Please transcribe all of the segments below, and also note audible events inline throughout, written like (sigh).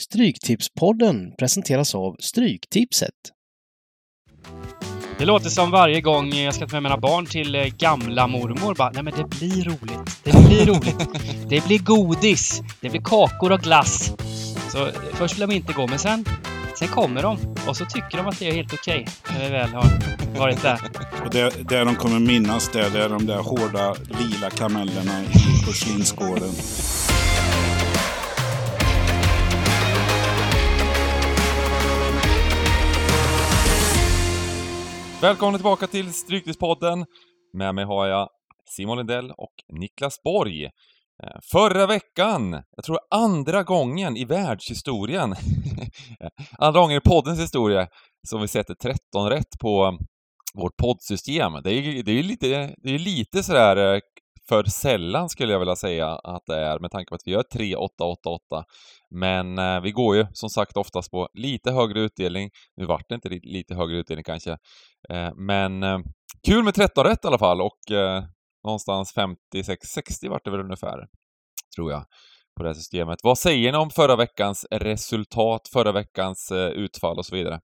Stryktipspodden presenteras av Stryktipset. Det låter som varje gång jag ska ta med mina barn till eh, gamla mormor bara, nej men det blir roligt. Det blir roligt. Det blir godis. Det blir kakor och glass. Så eh, först vill de inte gå, men sen, sen kommer de. Och så tycker de att det är helt okej när vi väl har varit där. Och det, det de kommer minnas det, det är de där hårda lila kamellerna i porslinsskålen. Välkomna tillbaka till Stryktipspodden. Med mig har jag Simon Lindell och Niklas Borg. Eh, förra veckan, jag tror andra gången i världshistorien, (laughs) andra gången i poddens historia, som vi sätter 13 rätt på vårt poddsystem. Det är ju det är lite, det är lite sådär eh, för sällan skulle jag vilja säga att det är med tanke på att vi gör 3, 8, 8, 8. Men eh, vi går ju som sagt oftast på lite högre utdelning. Nu vart det inte lite högre utdelning kanske. Eh, men eh, kul med 13 rätt i alla fall och eh, någonstans 56-60 vart det väl ungefär. Tror jag. På det här systemet. Vad säger ni om förra veckans resultat, förra veckans eh, utfall och så vidare?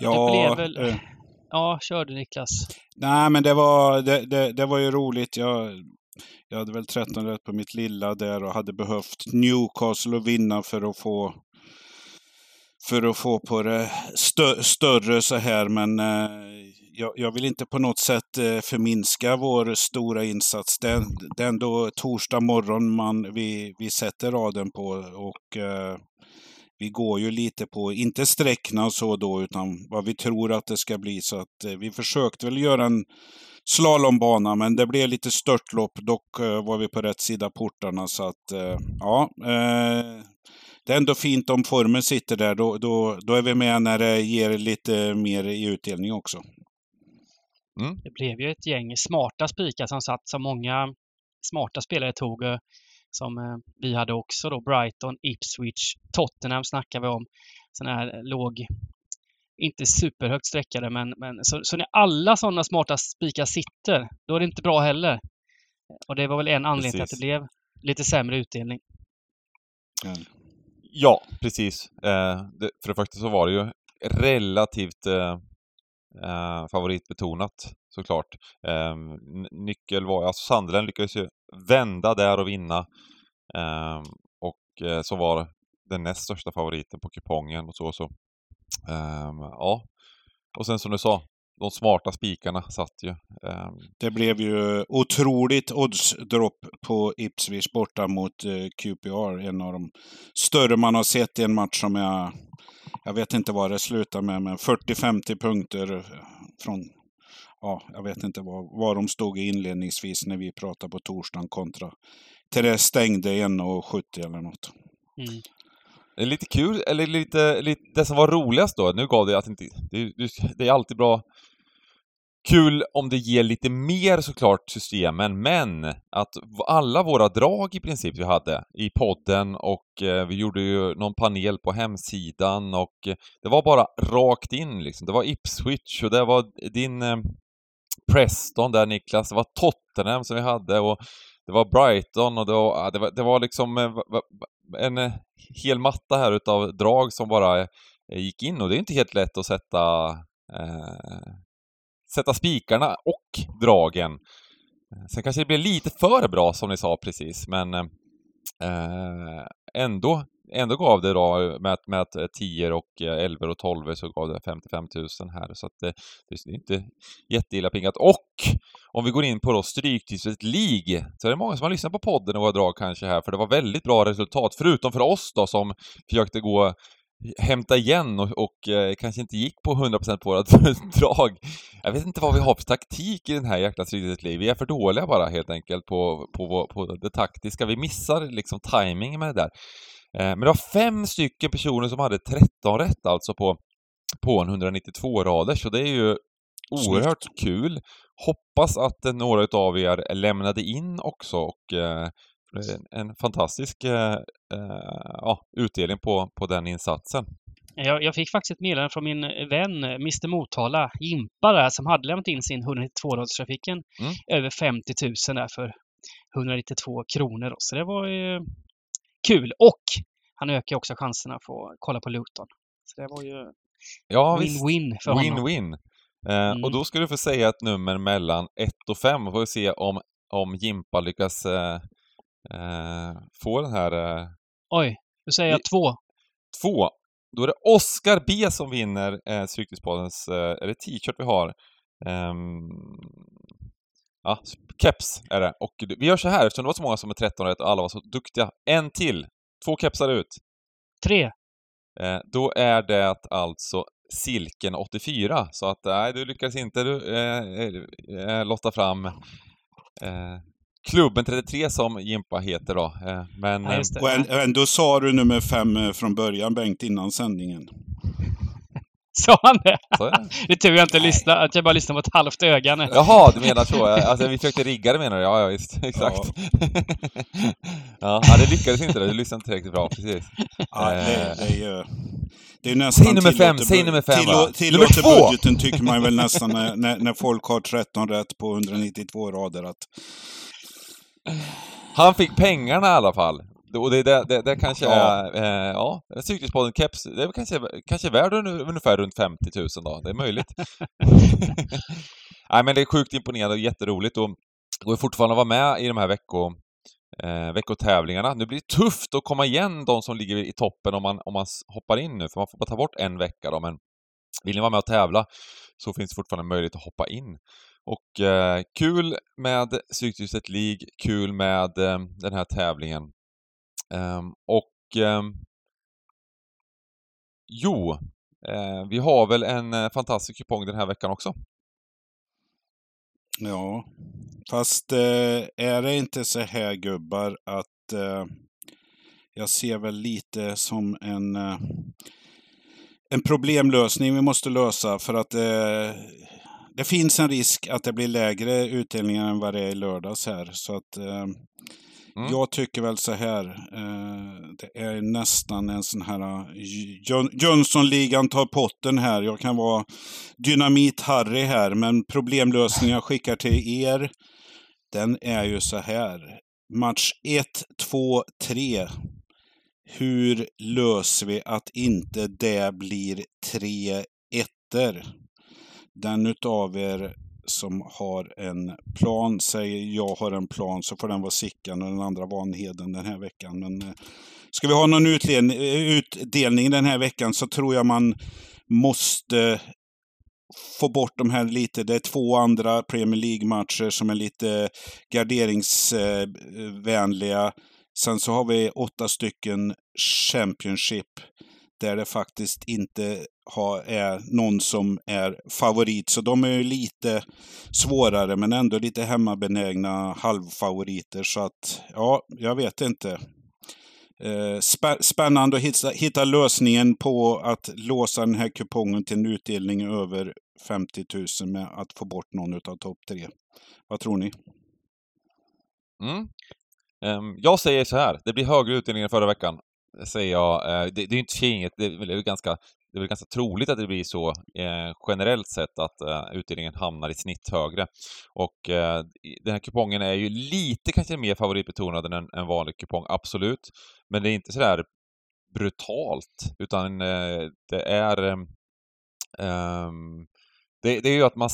det blev väl... Ja, kör du Niklas. Nej, men det var, det, det, det var ju roligt. Jag, jag hade väl 13 rätt på mitt lilla där och hade behövt Newcastle att vinna för att få för att få på det stö, större så här. Men eh, jag, jag vill inte på något sätt eh, förminska vår stora insats. Det, det är ändå torsdag morgon man, vi, vi sätter raden på och eh, vi går ju lite på, inte sträckna och så då, utan vad vi tror att det ska bli. Så att eh, vi försökte väl göra en slalombana, men det blev lite störtlopp. Dock eh, var vi på rätt sida portarna, så att eh, ja. Eh, det är ändå fint om formen sitter där. Då, då, då är vi med när det ger lite mer i utdelning också. Mm. Det blev ju ett gäng smarta spikar som satt, som många smarta spelare tog. Eh, Som eh, vi hade också då. Brighton, Ipswich, Tottenham snackar vi om. Sådana här låg, inte superhögt sträckade, men, men så, så när alla sådana smarta spikar sitter, då är det inte bra heller. Och det var väl en anledning till att det blev lite sämre utdelning. Ja, precis. Eh, det, för det första så var det ju relativt eh, eh, favoritbetonat såklart. Eh, nyckel var, alltså Sunderland lyckades ju vända där och vinna. Eh, och eh, så var den näst största favoriten på kupongen och så och så. Eh, ja. Och sen som du sa, de smarta spikarna satt ju. Eh, Det blev ju otroligt oddsdropp på Ipswich borta mot eh, QPR. En av de större man har sett i en match som jag... Jag vet inte vad det slutar med, men 40-50 punkter från... Ja, jag vet inte var, var de stod inledningsvis när vi pratade på torsdagen kontra till det stängde 1,70 eller något. Mm. Det är lite kul, eller lite, lite, det som var roligast då, nu gav det att inte, det, det- är alltid bra Kul om det ger lite mer såklart systemen, men att alla våra drag i princip vi hade i podden och eh, vi gjorde ju någon panel på hemsidan och eh, det var bara rakt in liksom. Det var Ipswich och det var din eh, Preston där Niklas, det var Tottenham som vi hade och det var Brighton och det var, det var, det var liksom eh, en eh, hel matta här utav drag som bara eh, gick in och det är inte helt lätt att sätta eh, sätta spikarna och dragen. Sen kanske det blev lite för bra som ni sa precis, men eh, ändå, ändå gav det då med, att- med att eh, 10 och eh, 11 och 12 så gav det 55 000 här, så att det, det är inte jätteilla pingat. Och om vi går in på då Stryktipset League, så är det många som har lyssnat på podden och våra drag kanske här, för det var väldigt bra resultat, förutom för oss då som försökte gå hämta igen och, och eh, kanske inte gick på 100% på vårat (laughs) drag. Jag vet inte vad vi har för taktik i den här jäkla liv. League. Vi är för dåliga bara helt enkelt på, på, på det taktiska. Vi missar liksom tajmingen med det där. Eh, men det var fem stycken personer som hade 13 rätt alltså på, på en 192 rader, så det är ju oerhört kul. Hoppas att eh, några utav er lämnade in också och eh, en, fantastisk eh, eh, utdelning på, på den insatsen. Jag, jag fick faktiskt ett meddelande från min vän Mr Motala, Jimpa där, som hade lämnat in sin 192-radstrafiken. Mm. Över 50 000 där för 192 kronor. då. Så det var ju kul. Och han ökar också chanserna för att kolla på Luton. Så det var ju Ja, win-win för honom. Win-win. Eh, Mm. Och då ska du få säga ett nummer mellan 1 och 5 och får vi se om, om Jimpa lyckas eh, eh, få den här eh, Oj, då säger jag Vi- två. två. Då är det Oscar B som vinner eh, Stryktipspoddens, eh, är det t-shirt vi har? Ehm, ja, keps är det. Och vi gör så här, eftersom det var så många som är 13 rätt och alla var så duktiga. En till! Två kepsar ut. Tre. Eh, då är det alltså Silken 84. Så att nej, du lyckades inte du, eh, eh, lotta fram eh, Klubben 33 som Jimpa heter då. Eh, men Ja. Och än- ändå sa du nummer fem eh, från början, Bengt, innan sändningen. Sa han det? det. Är tur jag inte lyssnar, att jag bara lyssnar på ett halvt öga nu. Jaha, du menar så. Alltså vi försökte rigga det menar du? Ja, ja visst. (laughs) Exakt. (laughs) Ja, ja det lyckades inte. Du lyssnade inte tillräckligt bra, precis. Ja, det, Eh. det är ju... Det är nästan Säg nummer fem, säg nummer fem, tillå- Nummer två! budgeten tycker man väl nästan när, när, när folk har 13 rätt på 192 rader att... Han fick pengarna i alla fall. Och det, det, det, det kanske Ja. är, eh, ja, Cykelspodden keps, det är kanske, kanske värd un- ungefär runt 50 000 då, det är möjligt. (laughs) Nej men det är sjukt imponerande och jätteroligt och går fortfarande att vara med i de här vecko, eh, veckotävlingarna. Nu blir det tufft att komma igen de som ligger i toppen om man, om man hoppar in nu, för man får bara ta bort en vecka då, men vill ni vara med och tävla så finns det fortfarande möjlighet att hoppa in. Och eh, kul med Stryktipset League, kul med eh, den här tävlingen. Ehm, och ehm, jo, eh, vi har väl en eh, fantastisk kupong den här veckan också. Ja, fast eh, är det inte så här gubbar att jag ser väl lite som en, en problemlösning vi måste lösa för att det finns en risk att det blir lägre utdelningar än vad det är i lördags här. Så att eh, Mm. jag tycker väl så här. Eh, det är nästan en sån här eh, Jön- Jönssonligan tar potten här. Jag kan vara Dynamit-Harry här, men problemlösningen jag skickar till er, den är ju så här. Match 1, 2, 3. Hur löser vi att inte det blir tre ettor? Den utav er som har en plan säger jag har en plan så får den vara Sickan och den andra Vanheden den här veckan. Men eh, ska vi ha någon utdelning, utdelning den här veckan så tror jag man måste få bort de här lite. Det är två andra Premier League-matcher som är lite garderingsvänliga. Sen så har vi åtta stycken Championship där det faktiskt inte ha, är någon som är favorit. Så de är ju lite svårare men ändå lite hemmabenägna halvfavoriter. Så att, ja, jag vet inte. Eh, spännande att hitta, hitta lösningen på att låsa den här kupongen till en utdelning över 50 000 med att få bort någon av topp tre. Vad tror ni? Mm. Ehm, jag säger så här, det blir högre utdelning än förra veckan. Det Säger jag. Eh, det, det är ju inte inget, det är väl ganska, det är väl ganska troligt att det blir så eh, generellt sett att eh, utdelningen hamnar i snitt högre. Och eh, den här kupongen är ju lite kanske mer favoritbetonad än en, en vanlig kupong, absolut. Men det är inte sådär brutalt, utan eh, det är ehm, det, det är ju att man,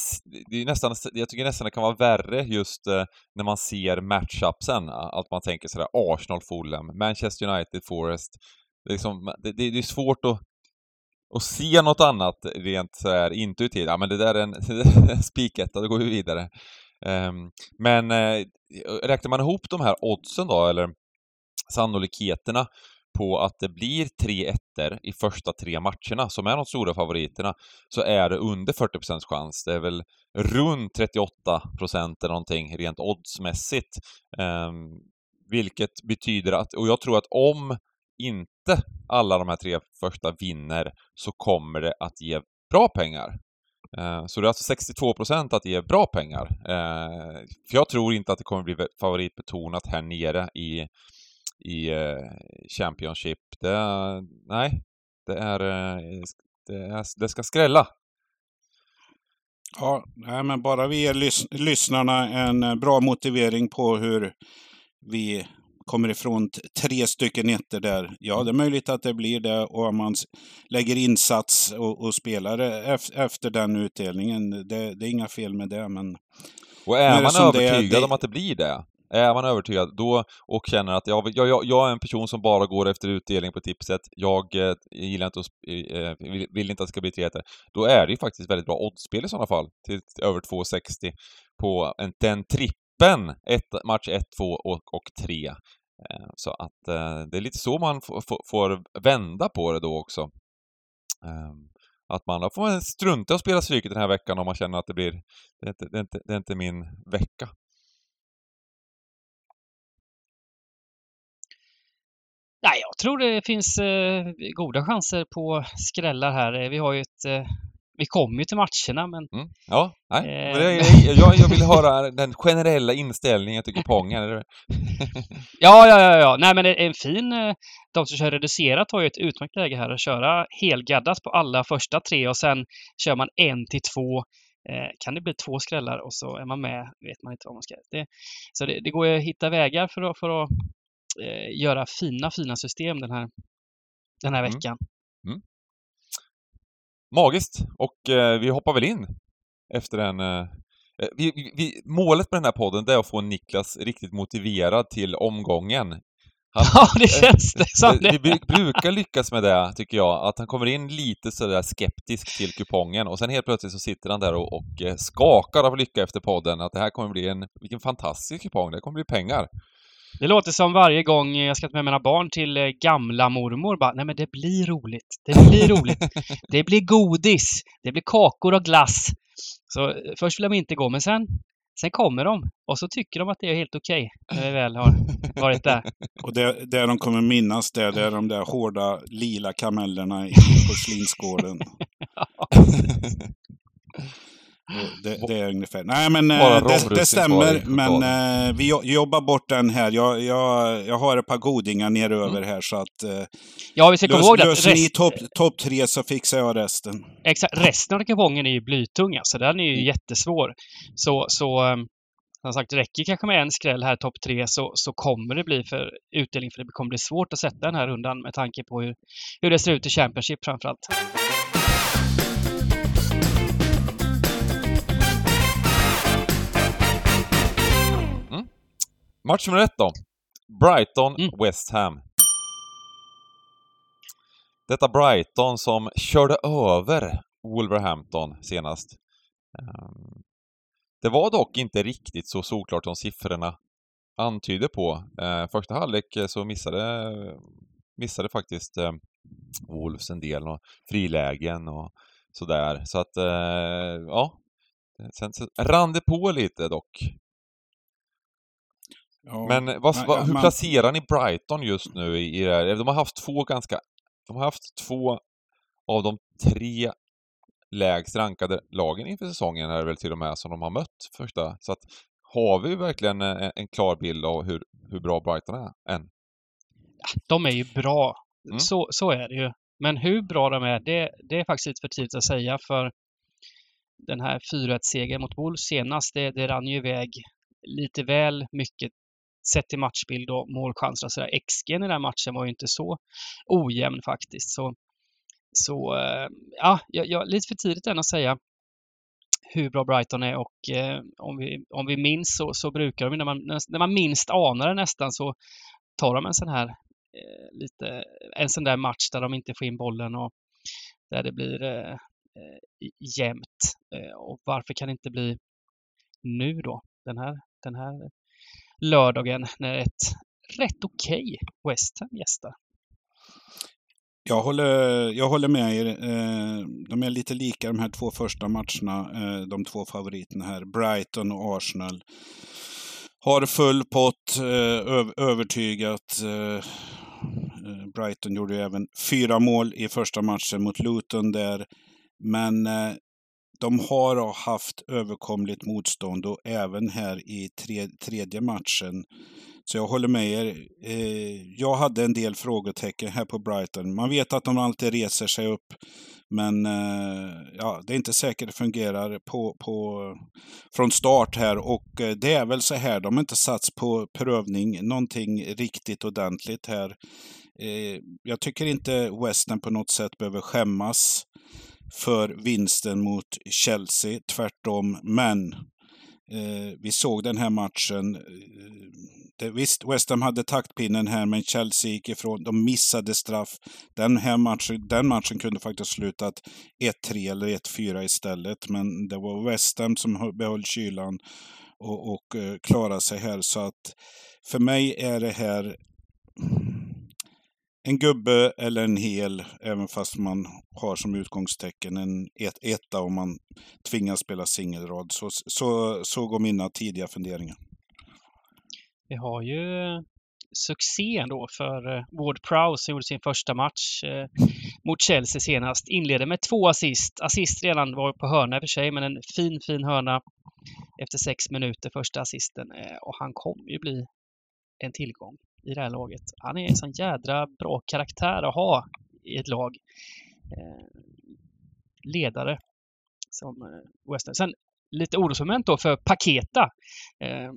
det är nästan, jag tycker nästan det kan vara värre just eh, när man ser matchupsen. Att man tänker sådär Arsenal, Fulham, Manchester United, Forest. Det är, liksom, det, det, det är svårt att, att se något annat rent så här intuitivt. Ja men det där är en (laughs) spiketta, då går vi vidare. Um, men eh, räknar man ihop de här oddsen då, eller sannolikheterna på att det blir tre ettor i första tre matcherna, som är de stora favoriterna, så är det under 40 chans. Det är väl runt 38 eller någonting rent oddsmässigt. Ehm, vilket betyder att, och jag tror att om inte alla de här tre första vinner så kommer det att ge bra pengar. Eh, Så det är alltså 62% att ge bra pengar. Eh, För jag tror inte att det kommer bli favoritbetonat här nere i, i eh, Championship. Det, nej, det är, eh, det är... Det ska skrälla. Ja, nej, men bara vi ger lys lyssnarna en eh, bra motivering på hur vi kommer ifrån tre stycken ettor där. Ja, det är möjligt att det blir det och om man lägger insats och, och spelar efter den utdelningen. Det, det, är inga fel med det, men... Och är man övertygad det, om att det blir det, är man övertygad då och känner att jag, jag, jag är en person som bara går efter utdelning på tipset, jag eh, gillar inte att, eh, vill, vill, inte att det ska bli 3 då är det ju faktiskt väldigt bra oddsspel i sådana fall, till, över 2,60 på en, den trippen, ett, match 1, 2 och, och 3. Eh, så att eh, det är lite så man får vända på det då också. Ehm, att man får strunta och spela Stryket den här veckan om man känner att det blir, det är inte, det är inte, det är inte min vecka. Tror det finns eh, goda chanser på skrällar här. Vi har ju ett eh, vi kommer ju till matcherna men... Mm. Ja, nej. Eh... Men jag, jag, vill höra den generella inställningen till kupongen. (laughs) ja, ja, ja, ja. Nej men en fin... Eh, de som kör reducerat har ju ett utmärkt läge här att köra helgaddat på alla första tre och sen kör man en till två. Eh, kan det bli två skrällar och så är man med, vet man inte vad man ska... Det, så det, det går ju att hitta vägar för att, för att eh, göra fina, fina system den här, den här mm. veckan. Mm. Magiskt! Och eh, vi hoppar väl in efter den eh, eh vi, vi, målet med den här podden är att få Niklas riktigt motiverad till omgången. Han, (laughs) ja, det känns det som det. Vi brukar lyckas med det, tycker jag, att han kommer in lite sådär skeptisk till kupongen och sen helt plötsligt så sitter han där och, och eh, skakar av lycka efter podden, att det här kommer bli en, vilken fantastisk kupong, det kommer bli pengar. Det låter som varje gång jag ska ta med mina barn till eh, gamla mormor bara, nej men det blir roligt. Det blir roligt. (laughs) det blir godis. Det blir kakor och glass. Så eh, först vill de inte gå, men sen, sen kommer de. Och så tycker de att det är helt okej okay, när vi väl har varit där. (laughs) Och det, det de kommer minnas, det, det är de där hårda lila kamellerna i (laughs) porslinsskålen. Det, det, är ungefär. Nej men eh, det, det, stämmer. Men uh, vi jobbar bort den här. Jag, jag, jag har ett par godingar neröver mm. här så att... Uh, ja, vi ska komma ihåg att... Löser rest... ni topp top tre så fixar jag resten. Exakt. Resten av kupongen är ju blytung alltså. Den är ju mm. jättesvår. Så, så um, som sagt, räcker kanske med en skräll här, topp tre, så, så kommer det bli för utdelning. För det kommer bli svårt att sätta den här rundan med tanke på hur, hur det ser ut i Championship framförallt. Match nummer ett då. Brighton, mm. West Ham. Detta Brighton som körde över Wolverhampton senast. Ehm, det var dock inte riktigt så solklart som siffrorna antyder på. Ehm, första halvlek så missade, missade faktiskt ehm, Wolves en del och frilägen och sådär. Så att, ja. Sen rann det på lite dock Ja, men vad, vad, hur man... placerar ni Brighton just nu i, i det här? De har haft två ganska... De har haft två av de tre lägst rankade lagen inför säsongen är det väl till och med som de har mött första. Så att har vi verkligen en, en klar bild av hur, hur bra Brighton är än? De är ju bra. Mm. Så, så är det ju. Men hur bra de är, det, det är faktiskt lite för tidigt att säga för den här 4-1-segern mot Wolves senast, det, det rann ju iväg lite väl mycket sett till matchbild och målchanser och sådär. XG i den här matchen var ju inte så ojämn faktiskt. Så, så eh, ja, jag, lite för tidigt än att säga hur bra Brighton är och eh, om, vi, om vi minns så, så brukar de, när man, när man minst anar det nästan så tar de en sån här eh, lite, en sån där match där de inte får in bollen och där det blir eh, eh jämnt. Eh, och varför kan det inte bli nu då? Den här, den här lördagen när ett rätt okej okay West Ham gästar. Jag håller, jag håller med er. Eh, de är lite lika de här två första matcherna, eh, de två favoriterna här, Brighton och Arsenal. Har full pott, eh, övertygat. Brighton gjorde ju även fyra mål i första matchen mot Luton där. Men de har haft överkomligt motstånd och även här i tre, tredje matchen Så jag håller med er. Eh, jag hade en del frågetecken här på Brighton. Man vet att de alltid reser sig upp. Men eh, ja, det är inte säkert det fungerar på, på, från start här. Och eh, det är väl så här, de har inte satts på prövning någonting riktigt ordentligt här. Eh, jag tycker inte Western på något sätt behöver skämmas för vinsten mot Chelsea, tvärtom. Men eh, vi såg den här matchen. Eh, det, visst, West Ham hade taktpinnen här, men Chelsea gick ifrån. De missade straff. Den här matchen, den matchen kunde faktiskt slutat 1-3 eller 1-4 istället. Men det var West Ham som behöll kylan och, och eh, klarade sig här. Så att för mig är det här en gubbe eller en hel, även fast man har som utgångstecken en et etta om man tvingas spela singelrad. Så, så, så går mina tidiga funderingar. Vi har ju eh, succé då för eh, Ward Prowse som gjorde sin första match eh, mot Chelsea senast. Inledde med två assist. Assist redan var på hörna i och för sig, men en fin, fin hörna efter sex minuter, första assisten. Eh, och han kommer ju bli en tillgång i det här laget. Han är en sån jädra bra karaktär att ha i ett lag. Eh, ledare som eh, Western. Sen lite orosmoment då för Paketa. Eh,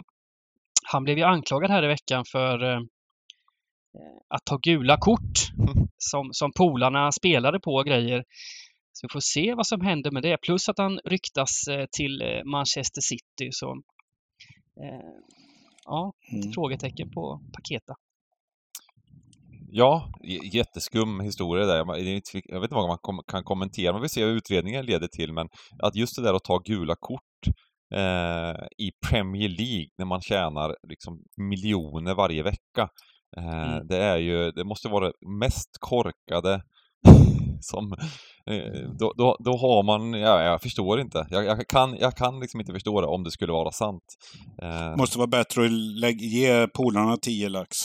han blev ju anklagad här i veckan för eh, att ta gula kort (laughs) som, som polarna spelade på och grejer. Så vi får se vad som händer med det. Plus att han ryktas eh, till eh, Manchester City. Så ja, mm. frågetecken på Paketa. Ja, jätteskum historia där. Jag vet inte vad man kan kommentera. Man vill se vad utredningen leder till, men att just det där att ta gula kort eh, i Premier League när man tjänar liksom miljoner varje vecka. Eh, mm. Det är ju, det måste vara det mest korkade som, eh, då, då, då har man, ja, jag förstår inte. Jag, jag, kan, jag kan liksom inte förstå det om det skulle vara sant. Eh, måste vara bättre att ge polarna 10 lax.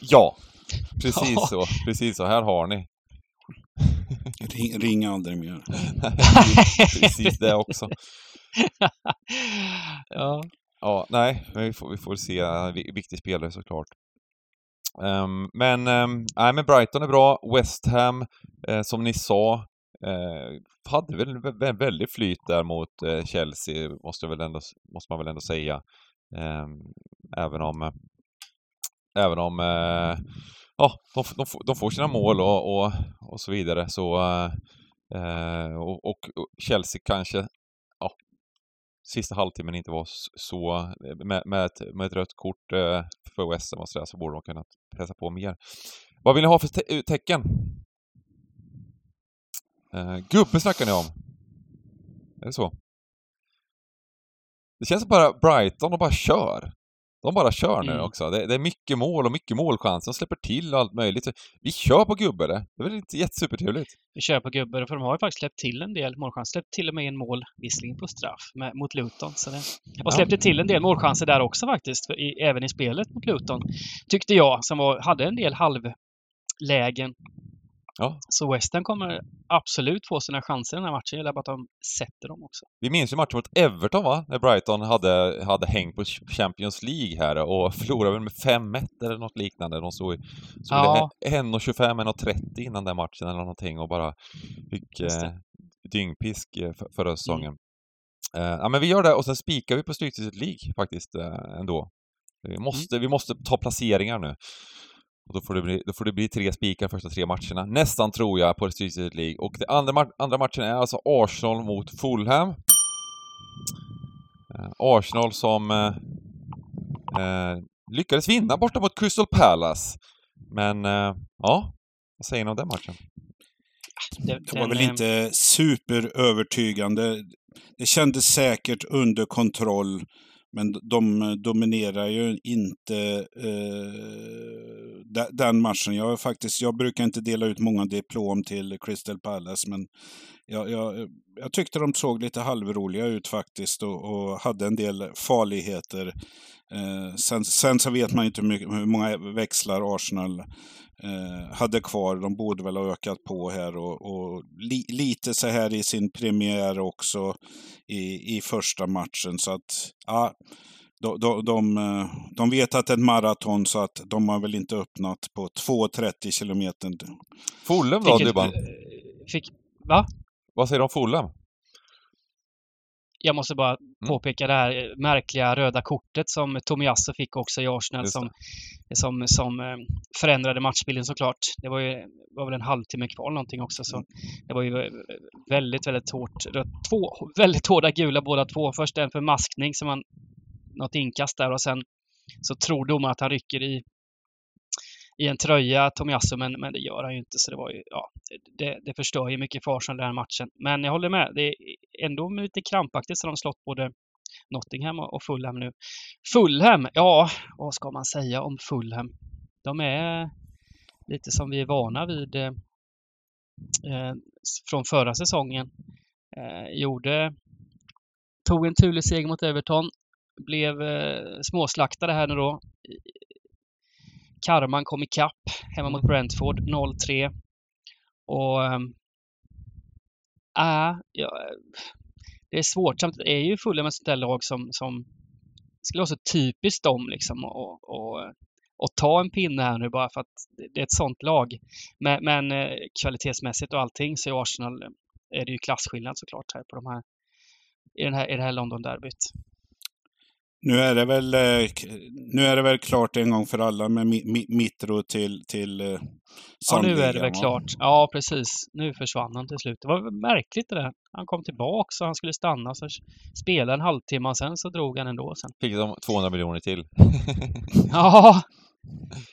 Ja, (laughs) precis så. Precis så. Här har ni. Ring, ring aldrig mer. (laughs) precis det också. (laughs) ja. Ja, nej, vi får, vi får se. Viktig spelare såklart. Um, men, um, nej, men Brighton är bra. West Ham, eh, som ni sa, eh, hade väl väldigt flyt där mot eh, Chelsea, måste, väl ändå, måste man väl ändå säga. Um, även om, eh, även om eh, ja, de, de, de, får sina mål och, och, och så vidare. Så, eh, och, och, Chelsea kanske sista halvtimmen inte var så, eh, med, med, ett, med ett rött kort eh, för West Ham och sådär, så borde de kunnat pressa på mer. Vad vill ni ha för te eh, tecken? Eh, gubbe snackar ni om. Är det så? Det känns som bara Brighton och bara kör. De bara kör nu mm. också. Det, det, är mycket mål och mycket målchanser. De släpper till och allt möjligt. Vi kör på gubbe det. Det är väl inte jättesupertrevligt? Vi kör på gubbe för de har ju faktiskt släppt till en del målchanser. Släppt till och med en mål, visserligen på straff, med, mot Luton. Så det, och släppte till en del målchanser där också faktiskt, för, i, även i spelet mot Luton. Tyckte jag, som var, hade en del halvlägen Ja. Så Western kommer absolut få sina chanser i den här matchen. Det gäller bara att de sätter dem också. Vi minns ju matchen mot Everton va? När Brighton hade, hade hängt på Champions League här och (laughs) förlorade med 5-1 eller något liknande. De stod, stod ja. 1.25, 1.30 innan den matchen eller någonting och bara fick eh, dyngpisk eh, för, förra mm. säsongen. Mm. Eh, ja men vi gör det och sen spikar vi på Stryktipset League faktiskt eh, ändå. Vi måste, mm. vi måste ta placeringar nu. Och då får det bli, då får det bli tre spikar första tre matcherna. Nästan tror jag på Street League. Och den andra, andra matchen är alltså Arsenal mot Fulham. Eh, Arsenal som eh, eh, lyckades vinna borta mot Crystal Palace. Men eh, ja, vad säger ni om den matchen? Det, det var väl eh, inte superövertygande. Det kändes säkert under kontroll. Men de eh, dominerar ju inte eh, den matchen. Jag, faktiskt, jag brukar inte dela ut många diplom till Crystal Palace, men jag, jag, jag tyckte de såg lite halvroliga ut faktiskt och, och hade en del farligheter. Eh, sen, sen, så vet man inte hur, mycket, hur många växlar Arsenal eh, hade kvar. De borde väl ha ökat på här och, och li, lite så här i sin premiär också i, i första matchen. Så att, ja, de, de, de, eh, de vet att det är ett maraton så att de har väl inte öppnat på 2.30 kilometer. Fulham då, Dybban? Fick, va? Vad säger du om Fulham? Jag måste bara Mm. påpeka det här eh, märkliga röda kortet som Tomiyasu fick också i Arsenal som, som, som eh, förändrade matchbilden såklart. Det var ju var väl en halvtimme kvar någonting också så det var ju eh, väldigt, väldigt hårt. Två väldigt hårda gula båda två. Först en för maskning som han något inkast där och sen så tror domaren att han rycker i i en tröja, Tomiasso, men, men det gör han ju inte. Så det var ju, ja, det, det förstör ju mycket för Arsenal den här matchen. Men jag håller med, det är ändå lite krampaktigt så de slått både Nottingham och Fulham nu. Fulham, ja, vad ska man säga om Fulham? De är lite som vi är vana vid eh, eh från förra säsongen. Eh, gjorde, tog en turlig seger mot Everton, blev eh, småslaktade här nu då. Karman kom ikapp hemma mot Brentford 0-3. Och ehm, äh, ja, det är svårt. Samtidigt är ju Fulham ett sånt där lag som, som skulle vara så typiskt dem liksom och, och, och ta en pinne här nu bara för att det är ett sånt lag. Men, men eh, kvalitetsmässigt och allting så är Arsenal är det ju klasskillnad såklart här på de här i, den här, i det här London-derbyt. Nu är det väl, eh, nu är det väl klart en gång för alla med mi, mi, Mitro till, till eh, Ja, nu är det väl klart. Ja, precis. Nu försvann han till slut. Det var märkligt det där. Han kom tillbaks och han skulle stanna, så spelade en halvtimme och sen så drog han ändå. Sen. Fick de 200 miljoner till. (laughs) Ja,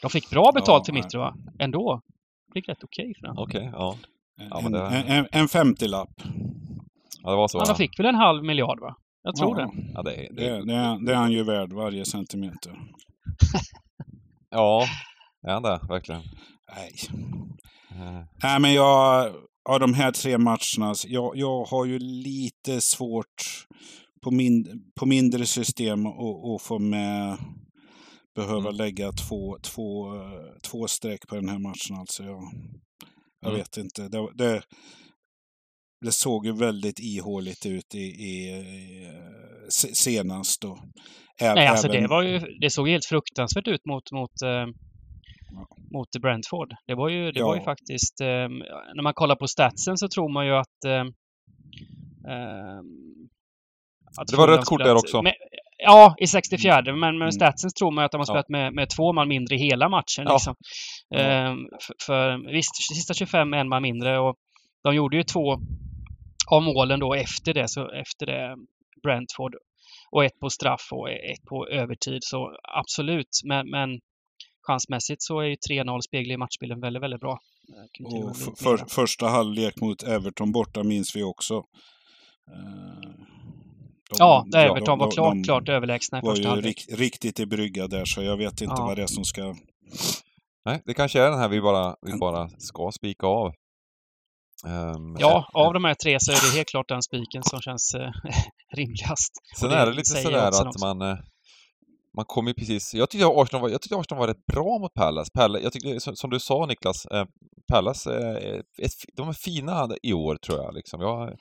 de fick bra betalt Ja, för. Mitro, va? Ändå. Fick rätt okej för det. Okej, ja. Ja, men En, det- en, en, en 50-lapp. ja. det var så. Ja, Ja, de fick väl en halv miljard, va? Jag tror ja, det. ja, det, Det, det, det, är, det är han ju värd, varje centimeter. (laughs) ja, är han det? Verkligen. Nej. Eh, Nej, men jag, av de här tre matcherna, så jag, jag har ju lite svårt på, min, på mindre system att få med, behöva Mm. lägga två, två, två streck på den här matchen. Alltså jag, jag Mm. vet inte. Det, det, det såg ju väldigt ihåligt ut i, i, i se- senast. Då. Ä- Nej, alltså även- det var ju, det såg helt fruktansvärt ut mot, mot, eh, mot Brentford. Det var ju, det var ju Ja. faktiskt, eh, när man kollar på statsen så tror man ju att eh, eh, att Det var rött kort där också. Med, ja, i 64 men med Mm. statsen tror man ju att de har Ja. spelat med, med två man mindre i hela matchen. Ja. Liksom. Ja. Eh, för, för visst, sista 25 med en man mindre och de gjorde ju två av målen då efter det, så efter det Brentford och ett på straff och ett på övertid. Så absolut, men, men chansmässigt så är ju 3-0 speglar i matchbilden väldigt, väldigt bra. Och för, första halvlek mot Everton borta minns vi också. Eh, de- Ja, där de- Everton var de- klart, de klart överlägsna i var första ju halvlek. rik, riktigt i brygga där, så jag vet inte Ja. vad det är som ska... nej, det kanske är den här vi bara, vi bara ska spika av. Ehm, Ja, eh, av de här tre så är det helt klart den spiken som känns eh, (laughs) rimligast. Sen Och är det lite sådär att man... eh, Man kommer ju precis... Jag tyckte Arsenal var, jag tyckte Arsenal var rätt bra mot Palace. Palace jag tyckte, som, som du sa Niklas, eh, Palace är ett, de är fina i år tror jag. Liksom. Jag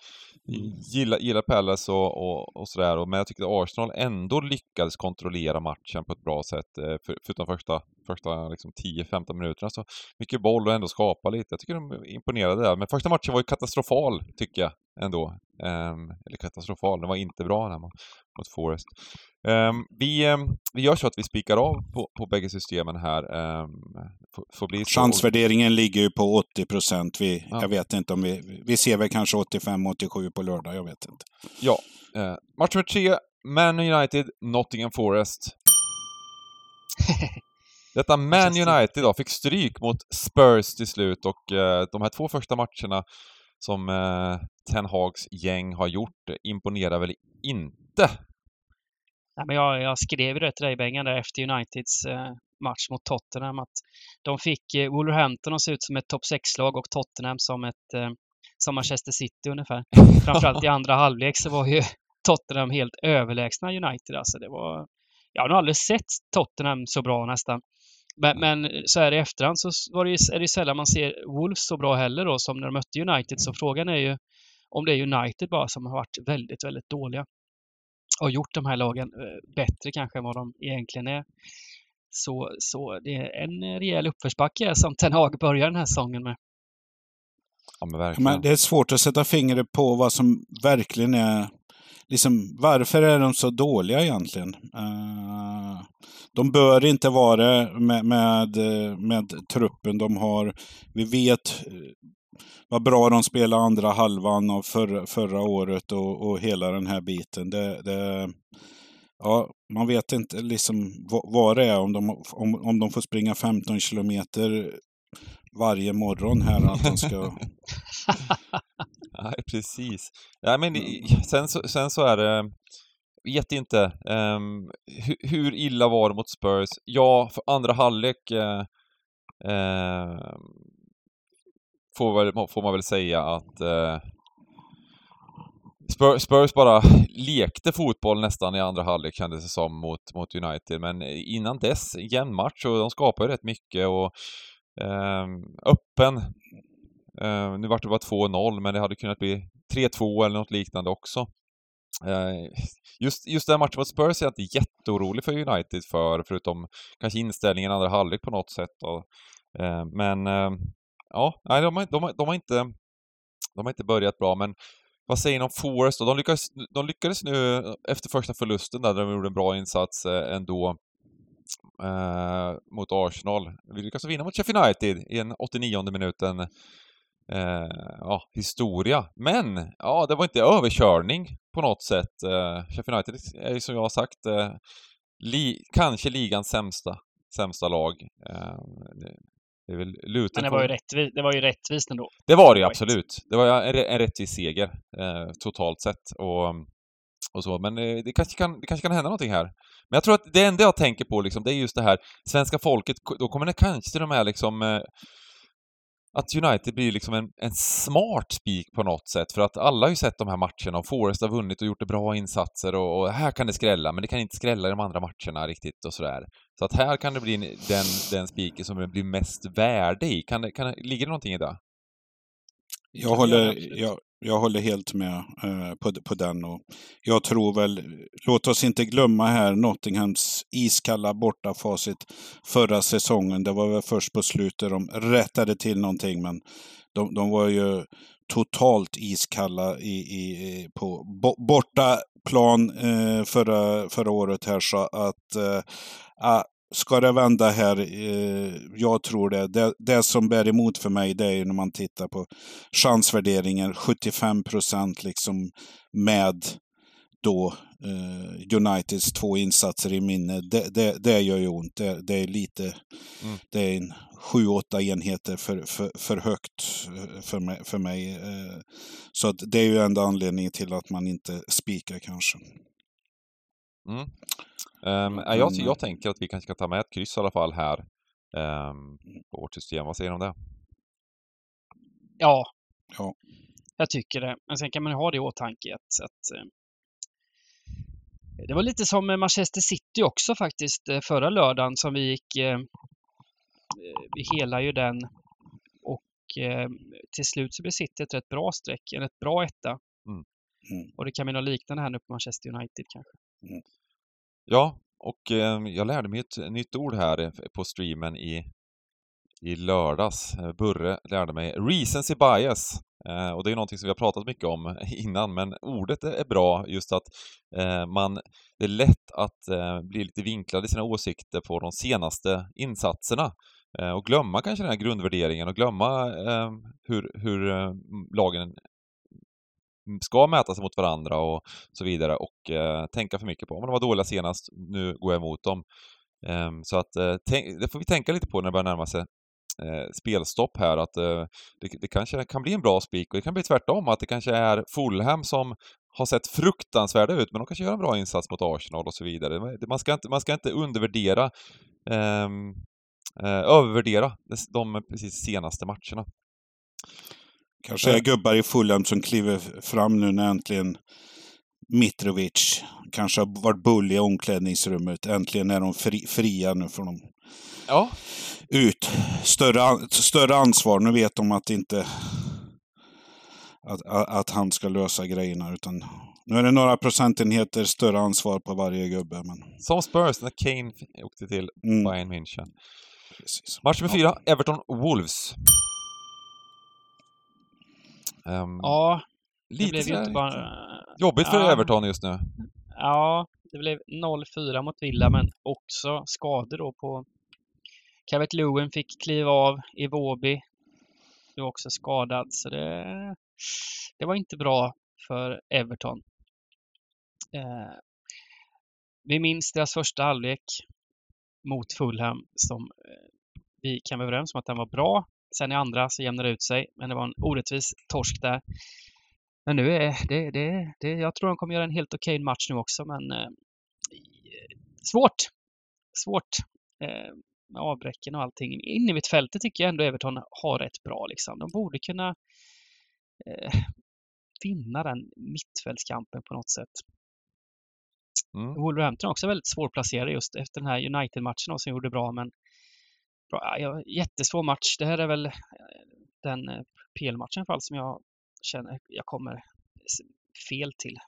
gillar, gillar Palace och, och, och sådär, men jag tyckte Arsenal ändå lyckades kontrollera matchen på ett bra sätt. eh, För, förutom första, första liksom 10-15 minuterna. Så mycket boll och ändå skapa lite. Jag tycker de imponerade där. Men första matchen var ju katastrofal, tycker jag ändå. Ehm, eller katastrofal, den var inte bra den här mot, Forest. Ehm, vi, ehm, vi gör så att vi spikar av på, på bägge systemen här. Um, får, får. Chansvärderingen ligger ju på 80 procent. Vi, Ja. Jag vet inte om vi... Vi ser väl kanske 85-87 på lördag, jag vet inte. Ja. Eh, match nummer tre, Man United, Nottingham Forest. (laughs) Detta Man. United då fick stryk mot Spurs till slut och eh, de här två första matcherna som eh, Ten Hags gäng har gjort imponerar väl inte? Nej, men jag, jag skrev ju det till dig Bengan där efter Uniteds eh, match mot Tottenham att de fick eh, Wolverhampton att se ut som ett topp 6-lag och Tottenham som ett eh, som Manchester City ungefär. Framförallt i (laughs) andra halvlek så var ju Tottenham helt överlägsna United. Alltså det var, jag har nog aldrig sett Tottenham så bra nästan. Men, men så här i efterhand så var det ju, är det ju sällan man ser Wolves så bra heller då som när de mötte United. Så frågan är ju om det är United bara som har varit väldigt, väldigt dåliga. och gjort de här lagen eh, bättre kanske än vad de egentligen är. Så, så det är en rejäl uppförsbacke som Ten Hag börjar den här säsongen med. Ja, men. Men det är svårt att sätta fingret på vad som verkligen är... Liksom, varför är de så dåliga egentligen? Eh, de bör inte vara det med, med, med truppen de har. Vi vet eh, vad bra de spelade andra halvan av förra, förra året och, och hela den här biten. Det, det, ja, man vet inte liksom vad, det är om de, om, om de får springa 15 kilometer varje morgon här. Att de ska... (laughs) Nej, precis. Nej, men i- sen så, sen så är det... Vet inte. ehm, hur, hur illa var det mot Spurs? Ja, för andra halvlek eh, eh, får, väl, får man väl säga att eh, Spurs, Spurs bara lekte fotboll nästan i andra halvlek kändes det som mot, mot United. Men innan dess, jämn match och de skapade ju rätt mycket och eh, öppen. Eh, nu vart det bara 2-0, men det hade kunnat bli 3-2 eller något liknande också. Eh, just, just den matchen mot Spurs är jag inte jätteorolig för United för, förutom kanske inställningen i andra halvlek på något sätt. Och, eh, men ehm, ja, nej, de, har, de, har, de, har inte, de har inte börjat bra, men vad säger ni om Forest då? De lyckades, de lyckades nu eh, efter första förlusten där, där de gjorde en bra insats eh, ändå eh, mot Arsenal. Vi lyckades vinna mot Sheffield United i en 89 minuten eh, ja, historia. Men, ja, det var inte överkörning på något sätt. Eh, Sheffield United är ju som jag har sagt eh, li kanske ligans sämsta, sämsta lag. Eh, det, är väl Men det var ju, rättvis, det var ju rättvist ändå. det var det ju absolut. Det var en, en rättvis seger eh, totalt sett. Och, och så. Men eh, det, kanske kan, det kanske kan hända någonting här. Men jag tror att det enda jag tänker på liksom, det är just det här, svenska folket, då kommer det kanske till de här liksom eh, att United blir liksom en, en smart spik på något sätt. För att alla har ju sett de här matcherna och Forrest har vunnit och gjort bra insatser och, och här kan det skrälla, men det kan inte skrälla i de andra matcherna riktigt och sådär. Så att här kan det bli en- den, den spiken som det blir mest värde i. Kan det, kan ligger det någonting i det? Jag håller, jag, jag håller helt med eh, på, på den. Och jag tror väl, låt oss inte glömma här Nottinghams iskalla bortafacit förra säsongen. Det var väl först på slutet de rättade till någonting, men de, de var ju totalt iskalla i, i, på bo, bortaplan eh, förra, förra året här. Så att eh, ah, ska det vända här, eh, jag tror det. det. Det som bär emot för mig det är när man tittar på chansvärderingen, 75 procent liksom med då eh, Uniteds två insatser i minne. Det, det, det gör ju ont. Det, det är lite, Mm. det är en sju, åtta enheter för, för, för högt eh, för mig. För mig. eh. Så det är ju enda anledningen till att man inte spikar kanske. Mm. Nej, jag, jag tänker att vi kanske ska ta med ett kryss i alla fall här ehm, på vårt system. Vad säger du om det? Ja. Ja. Jag tycker det. Men sen kan man ha det i åtanke att, att eh, det var lite som Manchester City också faktiskt eh, förra lördagen som vi gick eh, eh, vi helar ju den och eh, till slut så blev City ett rätt bra streck, en rätt bra etta. Mm. Mm. Och det kan bli något liknande här nu på Manchester United kanske. Ja, och ehm, jag lärde mig ett nytt ord här eh, på streamen i, i lördags. Eh, Burre lärde mig recency bias. Eh, och det är någonting som vi har pratat mycket om innan, men ordet är bra just att man, det är lätt att bli lite vinklad i sina åsikter på de senaste insatserna. Och glömma kanske den här grundvärderingen och glömma ehm, hur, hur lagen ska mäta sig mot varandra och så vidare och eh, tänka för mycket på om de var dåliga senast, nu går jag emot dem. Eh, så att eh, tänk, det får vi tänka lite på när det börjar närma sig eh, spelstopp här att eh, det, det kanske kan bli en bra spik och det kan bli tvärtom att det kanske är Fulham som har sett fruktansvärda ut men de kanske gör en bra insats mot Arsenal och så vidare. Man ska inte, man ska inte undervärdera ehm, eh, övervärdera de, de precis senaste matcherna. Kanske är gubbar i Fulham som kliver fram nu när äntligen Mitrovic kanske har varit bull i omklädningsrummet. Äntligen är de fri, fria. Nu får de Ja, ut. Större, större ansvar. Nu vet de att inte att, att, han ska lösa grejerna. Utan Nu är det några procentenheter större ansvar på varje gubbe. Men, Som Spurs när Kane åkte till mm, Bayern München. precis. Match nummer fyra, Everton-Wolves. Um, Ja, det lite blev ju inte bara... jobbigt för Ja. Everton just nu. Ja, det blev 0-4 mot Villa men också skador då på... Calvert Lewin fick kliva av. Iwobi är också skadad så det, det var inte bra för Everton. Eh, vi minns deras första halvlek mot Fulham som eh, vi kan vara överens om att den var bra. Sen i andra så jämnade det ut sig, men det var en orättvis torsk där. Men nu är det, det, det jag tror de kommer göra en helt okej match nu också, men eh, svårt. Svårt eh, med avbräcken och allting. In i mitt fältet tycker jag ändå Everton har rätt bra liksom. De borde kunna eh, vinna den mittfältskampen på något sätt. Mm. Wolverhampton är också väldigt svårplacerade just efter den här United-matchen som gjorde bra, men bra, ja, jättesvår match. Det här är väl eh, den eh, PL-matchen i alla fall som jag känner jag kommer fel till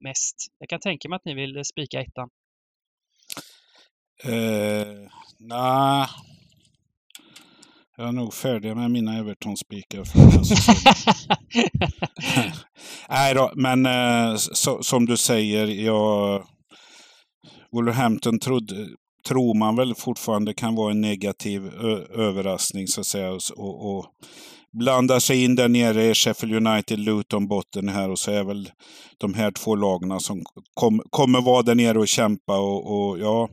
mest. Jag kan tänka mig att ni vill spika ettan. Eh, Nej. Jag är nog färdig med mina Everton-spikar för den här säsongen. (laughs) Nej då, men eh, så, som du säger, jag... Wolverhampton trodde, tror man väl fortfarande kan vara en negativ överraskning så att säga. Och, och blandar sig in där nere i Sheffield United, Luton, botten här och så är väl de här två lagarna som kom, kommer vara där nere och kämpa och, och ja,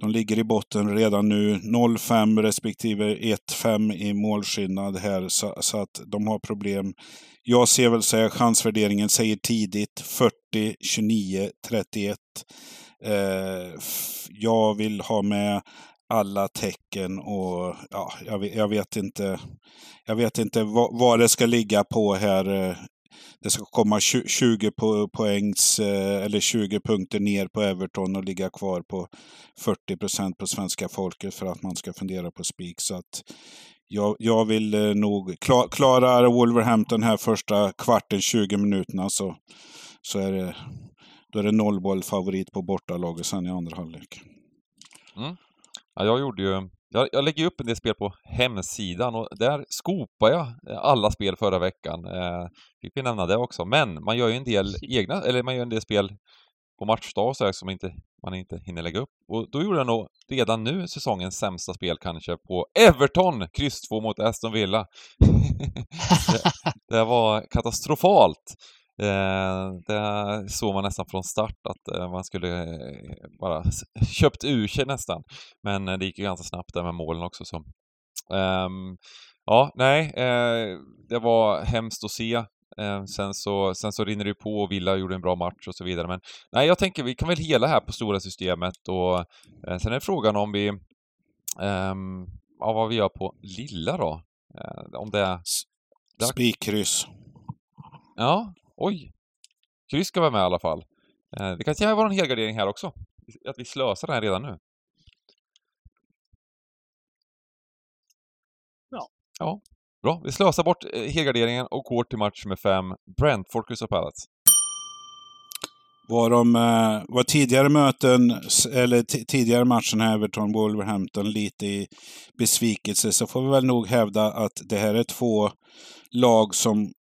de ligger i botten redan nu. 0-5 respektive 1-5 i målskillnad här så, så att de har problem. Jag ser väl så här, chansvärderingen säger tidigt 40, 29, 31. Eh, jag vill ha med alla tecken och ja, jag, vet, jag vet inte. Jag vet inte vad, vad det ska ligga på här. eh. Det ska komma 20 po poängs eh, eller 20 punkter ner på Everton och ligga kvar på 40 procent på svenska folket för att man ska fundera på spik. Så att jag, jag vill eh, nog, klar, klarar Wolverhampton här första kvarten, 20 minuterna så, så är det, då är det nollboll favorit på bortalaget sen i andra halvlek. Ja, jag gjorde ju... Jag, jag lägger upp en del spel på hemsidan och där skopar jag alla spel förra veckan. Eh, fick vi nämna det också. Men man gör ju en del egna, eller man gör en del spel på matchdag och så här som inte, man inte hinner lägga upp. Och då gjorde jag nog redan nu säsongens sämsta spel kanske på Everton, kryss 2 mot Aston Villa. (laughs) det, det var katastrofalt. Eh, det såg man nästan från start att eh, man skulle eh, bara köpt ur sig nästan. Men det gick ju ganska snabbt där med målen också. Så. Ehm, ja, nej, det var hemskt att se. Eh, sen, så, sen så rinner det på och Villa gjorde en bra match och så vidare. Men nej, jag tänker vi kan väl hela här på stora systemet och sen är frågan om vi ehm, ja, vad vi gör på lilla då. Om det är... Spikkryss. Ja, oj. Kryss ska vara med i alla fall. Eh, det kan säga vara en helgardering här också. Att vi slösar den här redan nu. Ja. Ja, bra. Vi slösar bort eh, helgarderingen och går till match med fem. Brentford Crystal Palace. Var, de, eh, var tidigare möten, eller ti- tidigare matchen här, Everton Wolverhampton, lite i besvikelse så får vi väl nog hävda att det här är två lag som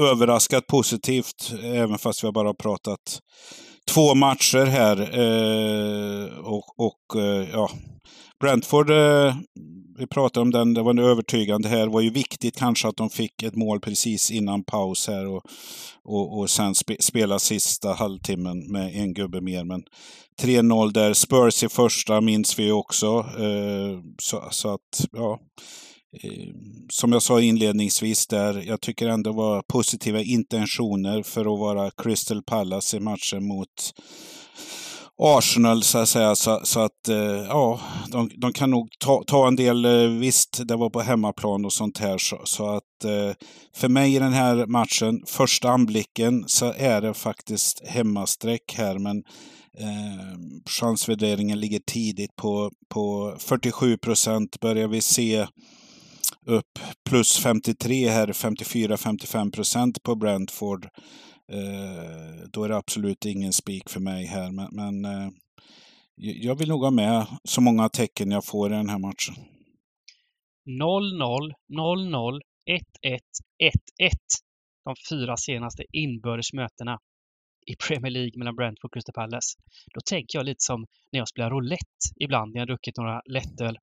överraskat positivt, även fast vi har bara pratat två matcher här. Eh, och och eh, ja, Brentford, eh, vi pratade om den, det var en övertygande här. Det var ju viktigt kanske att de fick ett mål precis innan paus här och, och, och sen spe, spela sista halvtimmen med en gubbe mer. Men 3-0 där. Spurs i första minns vi också. Eh, så, så att, ja. Ehm, som jag sa inledningsvis där, jag tycker ändå var positiva intentioner för att vara Crystal Palace i matchen mot Arsenal så att säga. Så, så att eh, ja, de, de kan nog ta, ta en del, eh, visst det var på hemmaplan och sånt här. Så, så att eh, för mig i den här matchen, första anblicken så är det faktiskt hemmasträck här. Men eh, chansvärderingen ligger tidigt på, på 47 procent. Börjar vi se upp plus 53 här, 54-55 procent på Brentford. eh, då är det absolut ingen spik för mig här. Men, men eh, jag vill nog ha med så många tecken jag får i den här matchen. 0-0, 0-0, 1-1, 1-1. De fyra senaste inbördes mötena i Premier League mellan Brentford och Crystal Palace. Då tänker jag lite som när jag spelar roulette ibland när jag druckit några lättöl.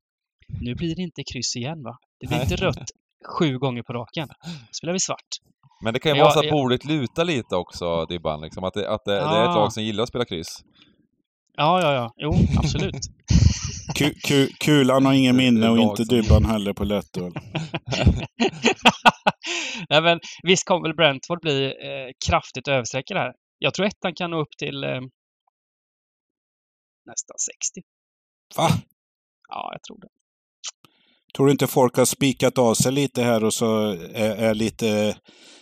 Nu blir det inte kryss igen va? Det blir inte rött sju gånger på raken. Då spelar vi svart. Men det kan ju Men vara jag- så att jag- bordet lutar lite också, Dibban, liksom. Att, det, att det, det är ett lag som gillar att spela kryss. Ja, ja, ja. Jo, absolut. (laughs) Ku, ku, kulan har ingen minne och inte Dybban heller på lättöl. (laughs) Nej, men visst kommer väl Brentford bli eh, kraftigt överstreckade här. Jag tror ettan kan nå upp till eh, nästan 60. Va? Ja, jag tror det. Tror du inte folk har spikat av sig lite här och så är, är lite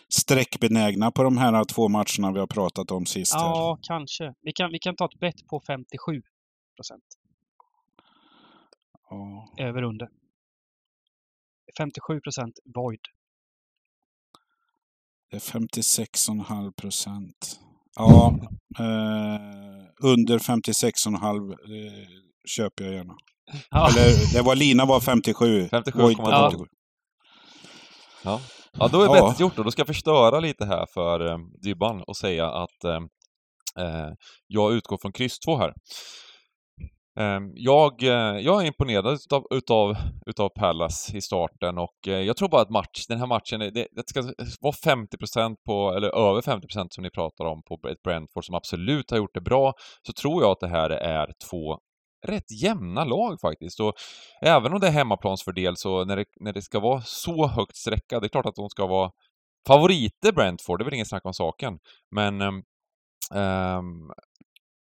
sträckbenägna på de här två matcherna vi har pratat om sist? Här. Ja, kanske. Vi kan, vi kan ta ett bett på 57 procent. Ja. Över under. 57 procent void. Det är 56,5 procent. Ja, eh, under 56,5 eh, köper jag gärna. Ja. Eller det var Lina var 57. 57,2. Void var Ja. 57. Ja. ja, då är Ja. bettet gjort och då ska jag förstöra lite här för eh, Dybban och säga att eh, eh, jag utgår från kryss 2 här. Eh, jag, eh, jag är imponerad utav, utav, utav Pallas i starten och eh, jag tror bara att match, den här matchen, det, det ska vara 50% på, eller över 50% som ni pratar om på ett Brentford som absolut har gjort det bra, så tror jag att det här är två rätt jämna lag faktiskt. Och även om det är hemmaplansfördel så när det, när det ska vara så högt sträcka, det är klart att de ska vara favoriter Brentford, det är väl ingen snack om saken. Men ehm, ehm,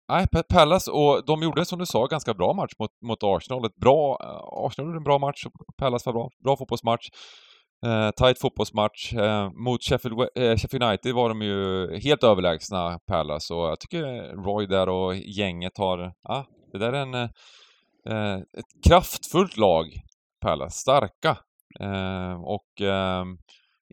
Nej, Pallas, Palace, och de gjorde som du sa ganska bra match mot, mot Arsenal. Ett bra, eh, Arsenal gjorde en bra match, Palace var bra. Bra fotbollsmatch. Eh, tight fotbollsmatch. Eh, mot Sheffield, eh, Sheffield United var de ju helt överlägsna, Palace. Och jag tycker Roy där och gänget har... Ja, det där är en... eh, Eh, ett kraftfullt lag, Palace. Starka. Eh, och ehm,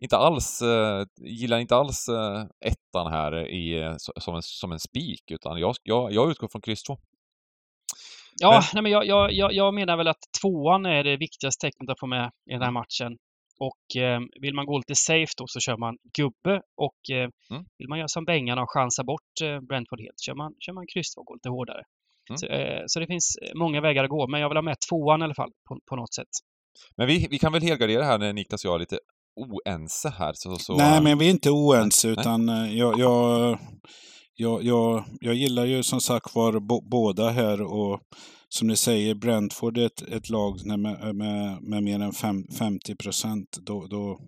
inte alls, eh, gillar inte alls eh, ettan här i, eh, so- som en, som en spik, utan jag, jag, jag utgår från kryss 2. Ja, Men- nej, men jag, jag, jag, menar väl att tvåan är det viktigaste tecknet att få med i den här matchen. Och eh, vill man gå lite safe då så kör man gubbe och eh, Mm. vill man göra som Bengan och chansa bort eh, Brentford helt kör man, kör man kryss och går lite hårdare. Mm. Så, eh, så det finns många vägar att gå, men jag vill ha med tvåan i alla fall på, på något sätt. Men vi, vi kan väl helgardera här när Niklas och jag är lite oense här. Så, så, Nej, men vi är inte oense Nej. utan eh, jag, jag, jag, jag, jag gillar ju som sagt var bo, båda här och som ni säger, Brentford är ett, ett lag med, med, med mer än fem, 50 procent. Då, då,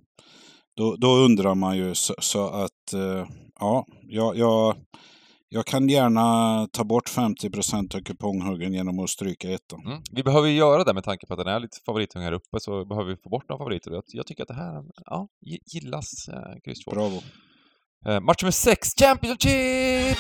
då, då undrar man ju så, så att eh, ja, jag, jag, jag kan gärna ta bort 50 procent av kuponghuggen genom att stryka ettan. Mm. Vi behöver ju göra det med tanke på att den är lite favorittung här uppe, så behöver vi få bort några favoriter. Jag, jag tycker att det här, ja, gi- gillas eh, kryss 2. Bravo! Eh, match nummer 6, Championship!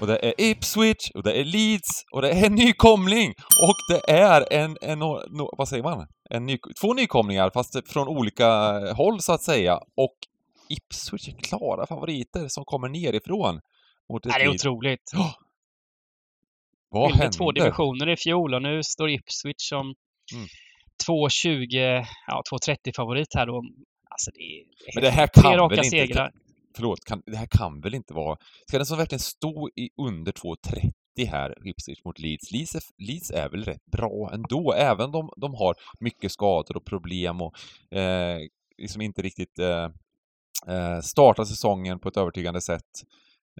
Och det är Ipswich, och det är Leeds, och det är en nykomling! Och det är en, en no, vad säger man? En ny, två nykomlingar, fast från olika håll så att säga. Och Ipswich är klara favoriter som kommer nerifrån. Mot ett det är Leeds. otroligt. Vad Skilde hände? två divisioner i fjol och nu står Ipswich som Mm. 2,20, ja 2,30 favorit här då. Alltså det är, Men det här kan väl inte... segrar. Förlåt, kan, det här kan väl inte vara... Ska den som verkligen stå i under 2.30 här, Ipswich mot Leeds? Leeds är, Leeds är väl rätt bra ändå, även om de, de har mycket skador och problem och eh, liksom inte riktigt eh, eh, startar säsongen på ett övertygande sätt.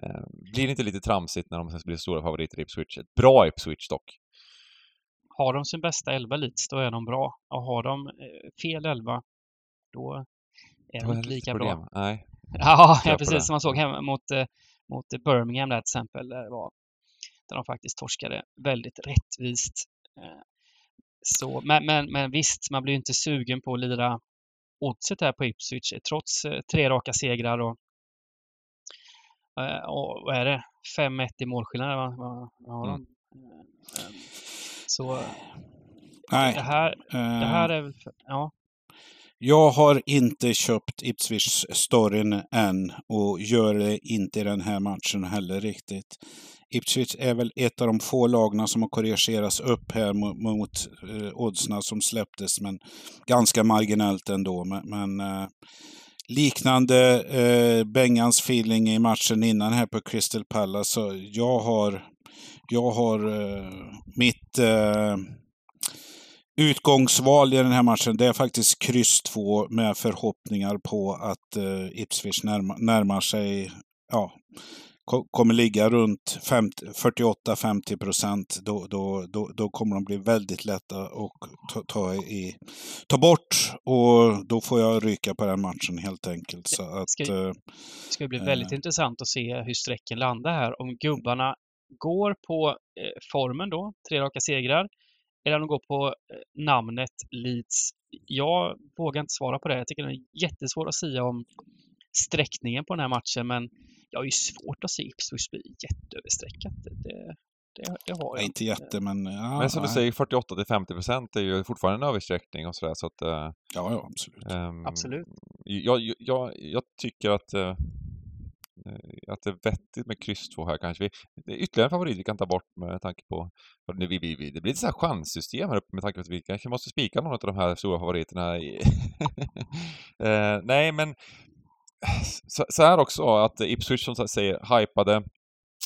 Eh, blir det inte lite tramsigt när de blir stora favoriter i Ipswich? Ett bra Ipswich dock. Har de sin bästa elva Leeds, då är de bra. Och har de eh, fel elva, då är de inte lika bra. Nej. (laughs) Ja, precis som man såg hemma mot, eh, mot Birmingham där till exempel. Där, var, där de faktiskt torskade väldigt rättvist. Eh, Så, men, men, men visst, man blir ju inte sugen på att lira oddset här på Ipswich trots eh, tre raka segrar och, och vad är det? 5-1 i målskillnad. Va? Va, vad har Mm. Så Nej. det här, det här är Ja, jag har inte köpt Ipswich-storyn än och gör det inte i den här matchen heller riktigt. Ipswich är väl ett av de få lagna som har korrigerats upp här mot, mot eh, oddsna som släpptes, men ganska marginellt ändå. Men, men eh, liknande eh, Bengans feeling i matchen innan här på Crystal Palace. Så jag har, jag har eh, mitt eh, utgångsval i den här matchen. Det är faktiskt kryss 2 med förhoppningar på att eh, Ipswich närma, närmar sig, ja, ko- kommer ligga runt 50 48-50 procent. Då, då, då, då kommer de bli väldigt lätta att ta, ta, i, ta bort och då får jag ryka på den matchen helt enkelt. Så att, Ska- eh, det ska bli väldigt Eh. intressant att se hur strecken landar här. Om gubbarna går på eh, formen då, tre raka segrar, eller om de går på eh, namnet Leeds. Jag vågar inte svara på det. Jag tycker det är jättesvårt att säga om sträckningen på den här matchen, men jag har ju svårt att se Ipswich bli jätteöverstreckat. Det, det, det, har nej, jag. inte jätte, men... Ja, Men som du nej. säger, 48 till 50 procent är ju fortfarande en översträckning och sådär så att... eh, Ja, ja, absolut. ehm, Absolut. Jag, jag- jag, tycker att, eh, Eh, att det är vettigt med kryss 2 här kanske. Vi, det är ytterligare en favorit vi kan ta bort med tanke på... för nu, vi, vi, vi, det blir lite så här chanssystem här uppe med tanke på att vi kanske måste spika någon av de här stora favoriterna. i- (laughs) eh, nej, men så, så här också att Ipswich som sagt säger hypade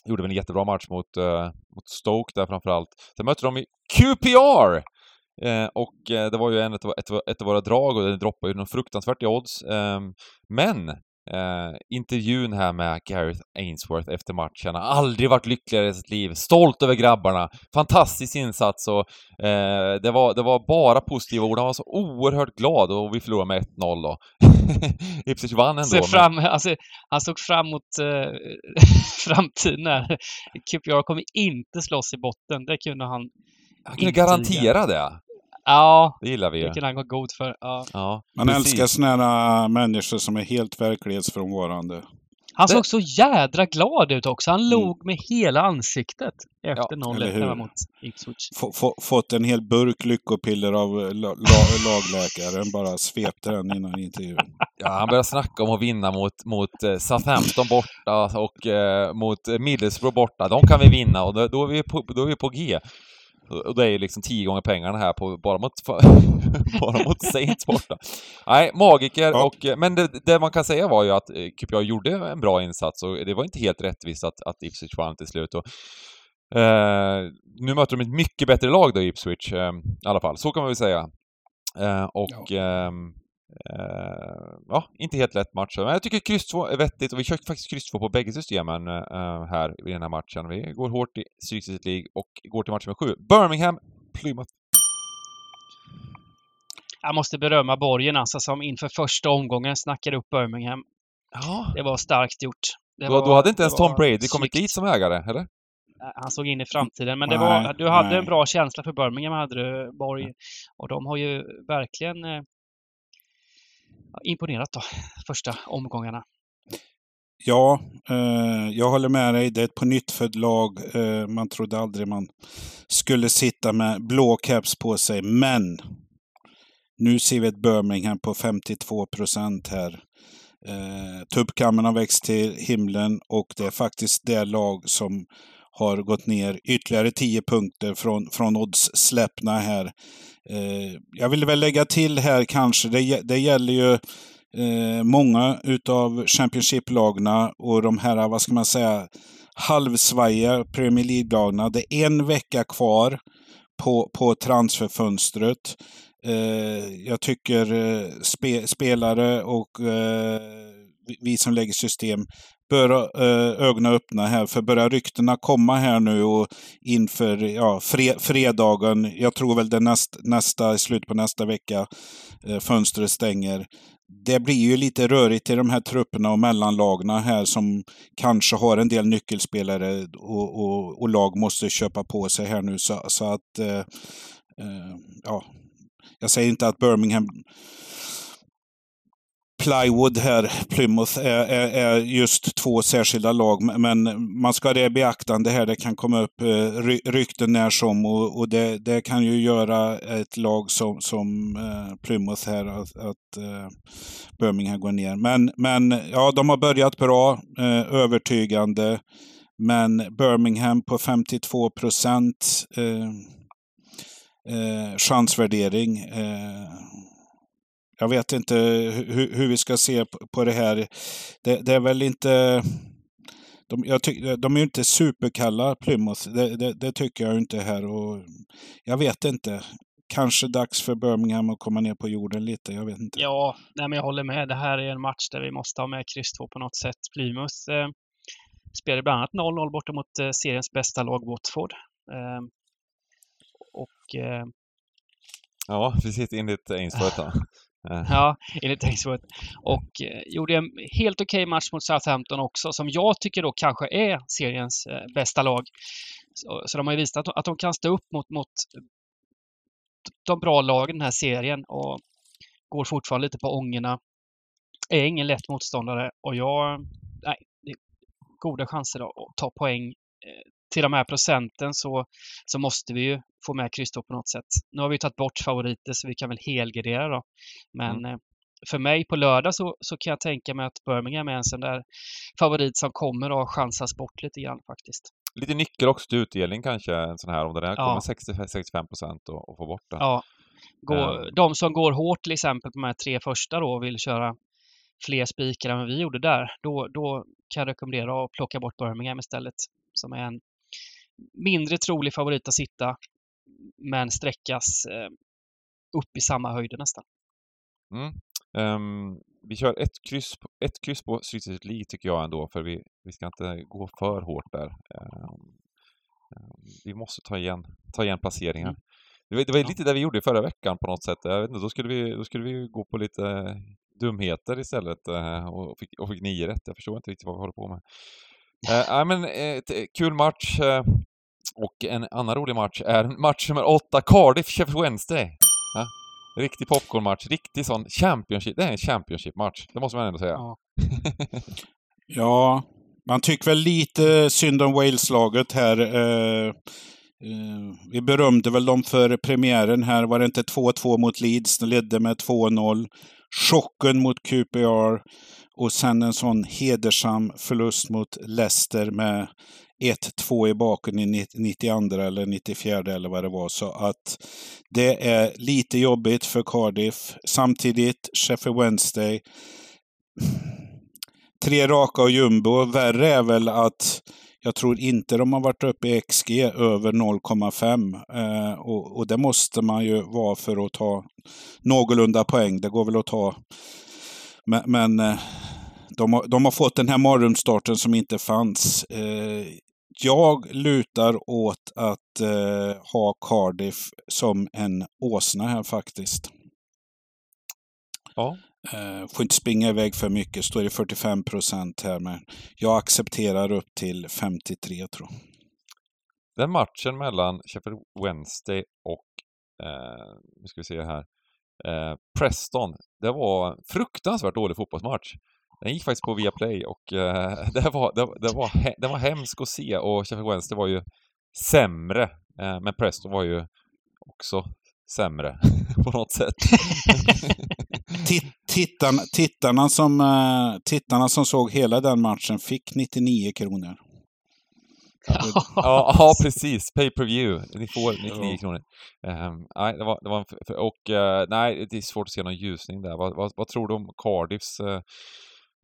Gjorde väl en jättebra match mot, eh, mot Stoke där framförallt. Sen mötte de i QPR! Eh, och eh, det var ju en, ett, ett, ett av våra drag och det droppade ju något fruktansvärt i odds. Eh, men eh, intervjun här med Gareth Ainsworth efter matchen. aldrig varit lyckligare i sitt liv. Stolt över grabbarna. Fantastisk insats och eh, det, var, det var bara positiva ord. Han var så oerhört glad och vi förlorade med 1-0 då. (laughs) Ipswich vann ändå. Ser men- fram, alltså, han såg fram emot eh, (laughs) framtiden här. QPR kommer inte slåss i botten. Det kunde han... Han kunde garantera det. Ja, Det gillar vi ju. det kunde han gå god för. Ja. Ja, Man precis. älskar såna här människor som är helt verklighetsfrånvarande. Han Det- såg så jädra glad ut också. Han Mm. log med hela ansiktet efter Ja, 0-1 eller hur? hemma mot Ipswich. Få- få- Fått en hel burk lyckopiller av eh, la, la, lagläkaren, bara svepte den innan intervjun. Ja, han började snacka om att vinna mot, mot eh, Southampton borta och eh, mot Middlesbrough borta. De kan vi vinna och då, då, är, vi på, då är vi på G. Och det är ju liksom tio gånger pengarna här på, bara mot, (laughs) bara mot Saints borta. Nej, magiker Ja. och... eh, Men det, det man kan säga var ju att eh, QPR gjorde en bra insats och det var inte helt rättvist att, att Ipswich vann till slut. Och, eh, nu möter de ett mycket bättre lag då, Ipswich, eh, i alla fall. Så kan man väl säga. Eh, och... ehm, Eh, ja, inte helt lätt match. Men jag tycker kryss 2 är vettigt och vi kör faktiskt kryss 2 på bägge systemen eh, här i den här matchen. Vi går hårt i Stryktipset League och går till match nummer 7. Birmingham, Plymouth. Jag måste berömma Borgen alltså, som inför första omgången snackade upp Birmingham. Ja. Det var starkt gjort. Det Då, var- då hade inte ens Tom Brady kommit dit som ägare, eller? Han såg in i framtiden. Men det Nej, var, du hade nej. en bra känsla för Birmingham, hade du, Borg. Och de har ju verkligen eh, imponerat då, (laughs) första omgångarna. Ja, eh, jag håller med dig. Det är ett på nytt lag. Eh, man trodde aldrig man skulle sitta med blå caps på sig. Men nu ser vi ett Birmingham på 52 procent här. Eh, Tuppkammen har växt till himlen och det är faktiskt det lag som har gått ner ytterligare 10 punkter från, från odds släppna här. Eh, jag vill väl lägga till här kanske, det, det gäller ju eh, många utav Championship-lagna och de här, vad ska man säga, halvsvajiga Premier League-lagna. Det är en vecka kvar på, på transferfönstret. Eh, jag tycker eh, spe, spelare och eh, vi- som lägger system bör ha eh, ögonen öppna här. För börjar ryktena komma här nu och inför ja, fre, fredagen, jag tror väl det näst, nästa, i slutet på nästa vecka, eh, fönstret stänger. Det blir ju lite rörigt i de här trupperna och mellanlagna här som kanske har en del nyckelspelare och, och, och lag måste köpa på sig här nu. Så, så att, eh, eh ja, jag säger inte att Birmingham plywood här, Plymouth, är, är, är, just två särskilda lag. Men man ska ha det i beaktande här. Det kan komma upp eh, rykten när som och, och det, det, kan ju göra ett lag som, som eh, Plymouth här att, att eh, Birmingham går ner. Men, men ja, de har börjat bra, övertygande. Men Birmingham på 52 procent eh, eh, chansvärdering. Eh, jag vet inte hur, hur, vi ska se på, det här. Det, det är väl inte... De, jag tyck, de är ju inte superkalla, Plymouth. Det, det, det, tycker jag inte här. Och jag vet inte. Kanske dags för Birmingham att komma ner på jorden lite. Jag vet inte. Ja, nej, men jag håller med. Det här är en match där vi måste ha med kryss 2 på något sätt. Plymouth eh, spelade bland annat 0-0 borta mot eh, seriens bästa lag Watford. Eh, och eh, Ja, precis enligt Ainsworth. Eh. ja, enligt Ainsworth. Och eh, gjorde en helt okej okay match mot Southampton också, som jag tycker då kanske är seriens eh, bästa lag. Så, så de har ju visat att de, att de kan stå upp mot, mot de bra lagen i den här serien och går fortfarande lite på ångorna. Är ingen lätt motståndare och jag... Nej, det är goda chanser att ta poäng till de här procenten så, så måste vi ju få med kryss på något sätt. Nu har vi tagit bort favoriter så vi kan väl helgardera då. Men mm. Eh, för mig på lördag så, så kan jag tänka mig att Birmingham är en sån där favorit som kommer att chansas bort lite grann faktiskt. Lite nyckel också till utdelning kanske, en sån här, om det här kommer 60-65 procent och, och få bort det. Ja. Gå, um. De som går hårt till exempel på de här tre första då och vill köra fler spikar än vad vi gjorde där, då, då kan jag rekommendera att plocka bort Birmingham istället. Som är en mindre trolig favorit att sitta, men sträckas eh, upp i samma höjder nästan. Mm. Um, vi kör ett kryss, ett kryss på Street League tycker jag ändå, för vi, vi ska inte gå för hårt där. Um, vi måste ta igen, ta igen placeringar. Mm. Det var, det var ja. lite det vi gjorde förra veckan på något sätt. Jag vet inte, då, skulle vi, då skulle vi gå på lite dumheter istället uh, och, fick, och fick nio rätt. Jag förstår inte riktigt vad vi håller på med. Uh, men, uh, kul match. Uh, och en annan rolig match är match nummer åtta, Cardiff Sheffield Wednesday. Ja, riktig popcornmatch, riktig sån Championship. Det är en Championship-match, det måste man ändå säga. Ja. (laughs) ja, man tycker väl lite synd om Wales-laget här. Uh, uh, vi berömde väl dem för premiären här. Var det inte 2-2 mot Leeds? De ledde med 2-0. Chocken mot QPR. Och sen en sån hedersam förlust mot Leicester med 1-2 i baken i 92 eller 94 eller vad det var. Så att det är lite jobbigt för Cardiff. Samtidigt Sheffield Wednesday. Tre raka och jumbo. Värre är väl att jag tror inte de har varit uppe i XG över 0,5. Eh, och, och, det måste man ju vara för att ta någorlunda poäng. Det går väl att ta. Men, men eh, de har, de har fått den här mardrömsstarten som inte fanns. Eh, jag lutar åt att eh, ha Cardiff som en åsna här faktiskt. Ja. Eh, får inte springa iväg för mycket, står i 45 procent här. Men jag accepterar upp till 53 tror jag. Den matchen mellan Sheffield Wednesday och, eh, nu ska vi se här, eh, Preston. Det var en fruktansvärt dålig fotbollsmatch. Den gick faktiskt på Viaplay och uh, (laughs) det, var, det, det, var, det var hemskt att se och Sheffield Wednesday var ju sämre. Uh, men Preston var ju också sämre (laughs) på något sätt. (laughs) tittarna, tittarna, som, uh, tittarna som såg hela den matchen fick 99 kronor. ja, ja, precis. Pay per view. Ni får 99 kronor. Um, nej, det var, det var en, och uh, nej, det är svårt att se någon ljusning där. Vad, vad, vad tror du om Cardiffs uh,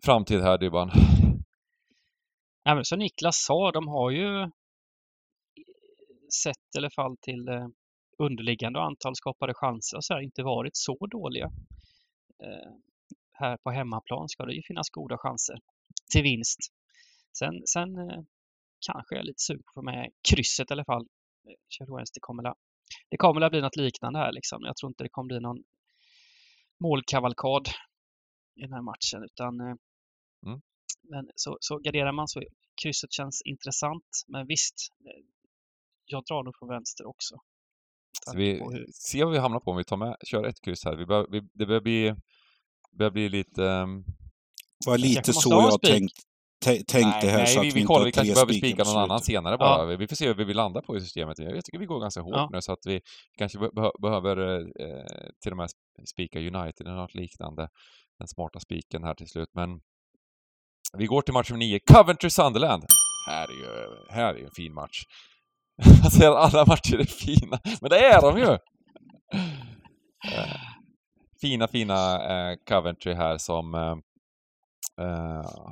framtid här, Dybban? (sighs) Ja, men som Niklas sa, de har ju sett i alla fall till eh, underliggande och antal skapade chanser så här, inte varit så dåliga. Eh, här på hemmaplan ska det ju finnas goda chanser till vinst. Sen, sen eh, kanske jag är lite sugen på att få med krysset i alla fall. Eh, det kommer, väl det kommer att bli något liknande här liksom. Jag tror inte det kommer bli någon målkavalkad i den här matchen utan eh, Mm. Men så, så garderar man så krysset känns intressant. Men visst, eh, jag drar nog från vänster också. Så vi hur... ser vad vi hamnar på om vi tar med, kör ett kryss här. Vi bör, vi, det börjar bli börjar bli lite... Um... var lite så jag tänkt, tä- tänkte här nej, så att vi, vi, vi inte kollar, vi kanske behöver spika någon annan senare bara. Vi får se hur vi vill landa på i systemet. Jag tycker vi går ganska hårt Ja. nu så att vi kanske be behöver eh, till och med spika United eller något liknande. Den smarta spiken här till slut. Men vi går till match nummer nio. Coventry-Sunderland. Här är ju, här är ju en fin match. Jag (laughs) säger alltså, alla matcher är fina, men det är de ju! Eh, fina, fina eh, Coventry här som eh,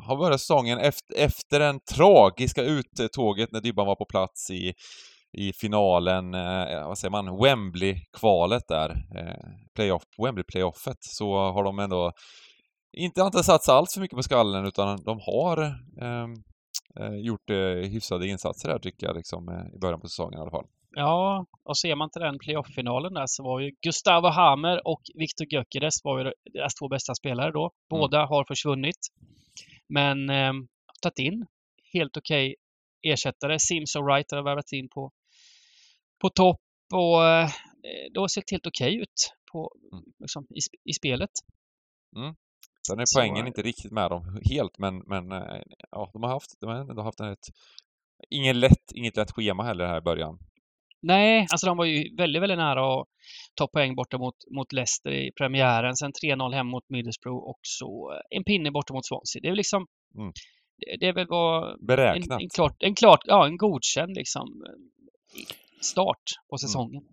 har börjat säsongen efter, den tragiska uttåget när Dybban var på plats i, i finalen, vad säger man, Wembley-kvalet där, playoff, Wembley-playoffet, så har de ändå inte, inte satsat allt för mycket på skallen utan de har ehm, eh, gjort eh, hyfsade insatser här tycker jag, liksom, eh, i början på säsongen i alla fall. Ja, och ser man till den playoff-finalen där så var ju Gustavo Hammer och Viktor Gyökeres var ju deras två bästa spelare då. Båda har försvunnit. Men eh, tagit in helt okej ersättare. Sims och Wright har värvat in på, på topp och eh, det har sett helt okej ut på, Mm. liksom, i, i spelet. Sen är Så, poängen inte riktigt med dem helt, men, men eh, ja, de har haft, de har ändå haft ett, ingen lätt, inget lätt schema heller här i början. Nej, alltså de var ju väldigt, väldigt nära att ta poäng borta mot, mot Leicester i premiären. Sen 3-0 hem mot Middlesbrough och så eh, en pinne borta mot Swansea. Det är väl liksom... Mm. Det, det är väl vad... En, Beräknat. en, klart, en, klart, ja, en godkänd liksom eh, start på säsongen.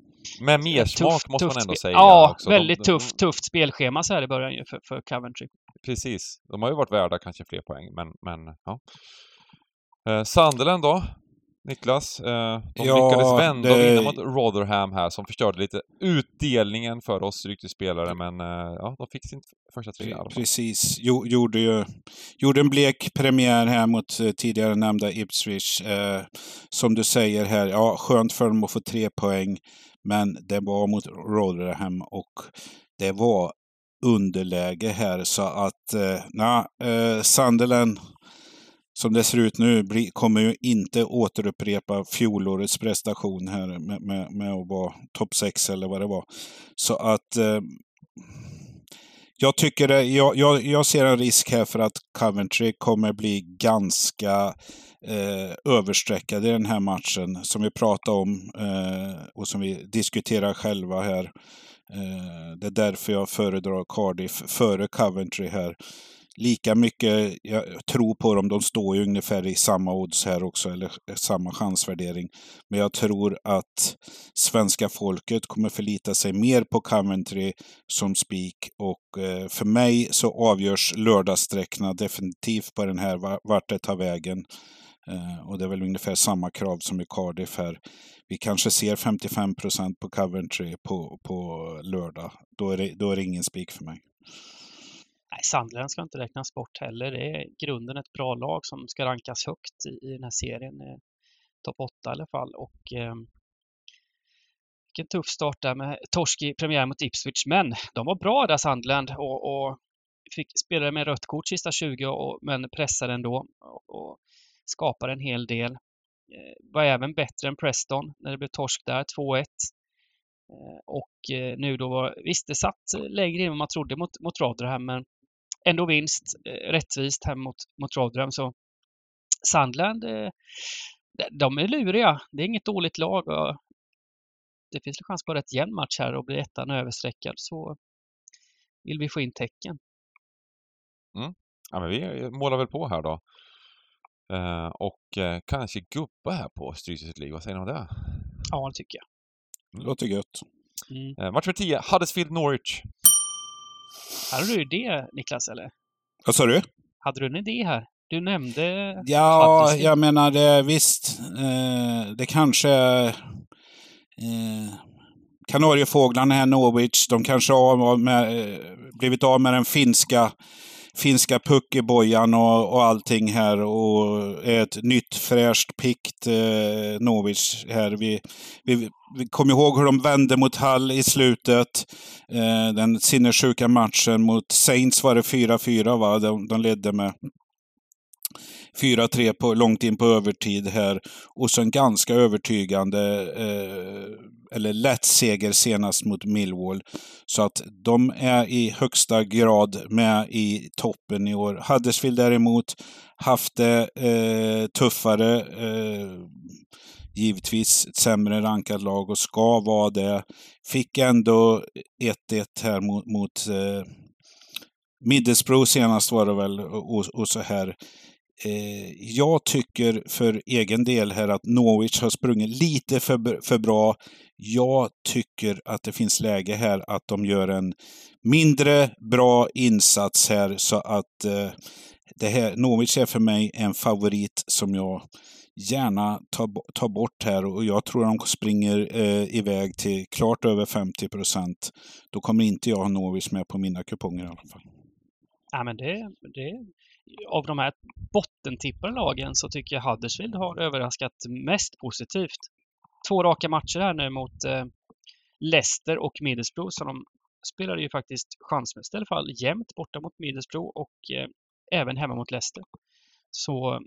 Med mer smak tufft- måste man tufft ändå spe- säga. Ja, också. väldigt de, tufft, tufft spelschema så här i början ju för, för Coventry. Precis. De har ju varit värda kanske fler poäng, men, men ja. Eh, Sunderland då? Niklas, eh, de Ja, lyckades vända och det- vinna mot Rotherham här som förstörde lite utdelningen för oss ryktesspelare men eh, ja, de fick sin första trea. Precis. Jo, gjorde, ju, gjorde en blek premiär här mot eh, tidigare nämnda Ipswich. Eh, som du säger här, ja, skönt för dem att få tre poäng. Men det var mot Rotherham och det var underläge här så att, eh, na, eh, Sunderland som det ser ut nu bli, kommer ju inte återupprepa fjolårets prestation här med, med, med att vara topp 6 eller vad det var. Så att eh, jag tycker det, jag, jag, jag ser en risk här för att Coventry kommer bli ganska eh, överstreckade i den här matchen. Som vi pratade om eh, och som vi diskuterar själva här. Eh, det är därför jag föredrar Cardiff före Coventry här. Lika mycket jag tror på dem, de står ju ungefär i samma odds här också, eller samma chansvärdering. Men jag tror att svenska folket kommer förlita sig mer på Coventry som spik och eh, för mig så avgörs lördagssträckorna definitivt på den här vart det tar vägen. Eh, och det är väl ungefär samma krav som i Cardiff här. Vi kanske ser 55 procent på Coventry på, på lördag. Då är, det, då är det ingen spik för mig. Nej, Sunderland ska inte räknas bort heller. Det är i grunden ett bra lag som ska rankas högt i, i den här serien. Eh, Topp 8 i alla fall. Och eh, vilken tuff start där med torsk i premiär mot Ipswich. Men de var bra där Sandland. och, och fick spelade med rött kort sista 20 och, men pressade ändå och, och skapade en hel del. Eh, var även bättre än Preston när det blev torsk där, 2-1. Eh, och eh, nu då var, visst det satt eh, längre in än man trodde mot, mot Rotherham men ändå vinst, eh, rättvist hem mot, mot Rotherham. Så Sandland, eh, de- är luriga. Det är inget dåligt lag och det finns chans på rätt jämn match här och blir ettan överstreckad så vill vi få in tecken. Ja, men vi målar väl på här då. Eh, och eh, kanske gubba här på Styrelses League, vad säger ni om det? Ja, det tycker jag. Låter gött. Mm. Eh, match nummer 10, Huddersfield Norwich. Hade du det Niklas eller? Vad sa du? Hade du en idé här? Du nämnde Ja, jag menar det, visst. Eh, det kanske eh, Kanariefåglarna här, Norwich, de kanske har med, eh, blivit av med den finska finska puckebojan och, och allting här och ett nytt fräscht pikt eh, Norwich här. Vi, vi, vi kommer ihåg hur de vände mot Hall i slutet. Eh, den sinnessjuka matchen mot Saints var det 4-4 va? De, de ledde med 4-3 på, långt in på övertid här. Och så en ganska övertygande, eh, eller lätt seger senast mot Millwall. Så att de är i högsta grad med i toppen i år. Huddersfield däremot haft det eh, tuffare. Eh, givetvis ett sämre rankat lag och ska vara det. Fick ändå 1-1 här mot, mot eh, Middlesbrough senast var det väl och, och så här. Eh, jag tycker för egen del här att Norwich har sprungit lite för, för bra. Jag tycker att det finns läge här att de gör en mindre bra insats här så att eh, det här, Norwich är för mig en favorit som jag gärna tar, tar bort här och jag tror de springer eh, iväg till klart över 50 procent. Då kommer inte jag ha Norwich med på mina kuponger i alla fall. Ja, men det, det, av de här bottentippade lagen så tycker jag Huddersfield har överraskat mest positivt. Två raka matcher här nu mot eh, Leicester och Middlesbrough så de spelade ju faktiskt chansmässigt i alla fall jämnt borta mot Middlesbrough och eh, även hemma mot Leicester. Så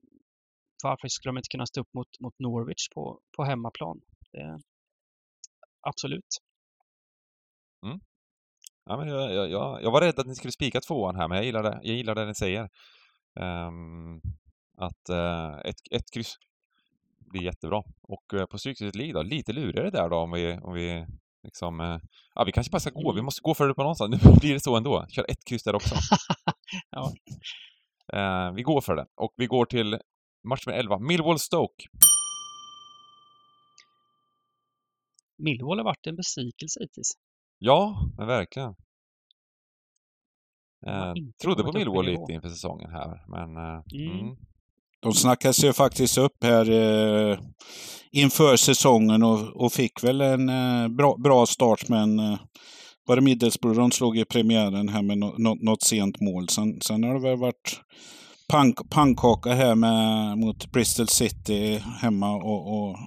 varför skulle de inte kunna stå upp mot, mot Norwich på, på hemmaplan? Det, absolut. Mm. Ja, men jag, jag, jag, var rädd att ni skulle spika tvåan här, men jag gillar det, jag gillar det ni säger. Um, att uh, ett, ett kryss blir jättebra. Och uh, på Stryktipset League då, lite lurigare där då om vi, om vi liksom... Uh, ja, vi kanske bara ska gå, vi måste gå för det på någonstans. (laughs) Nu blir det så ändå. Kör ett kryss där också. (laughs) ja. vi går för det. Och vi går till match med 11, Millwall-Stoke. Millwall har varit en besvikelse hittills. Ja, men verkligen. Eh, trodde på Millwall lite inför säsongen här, men... Eh, mm. Mm. De snackas ju faktiskt upp här eh, inför säsongen och, och fick väl en eh, bra, bra start, men eh, var det Middlesbrough de slog i premiären här med no, no, något sent mål. Sen, sen har det väl varit pank, pannkaka här med, mot Bristol City hemma och... och...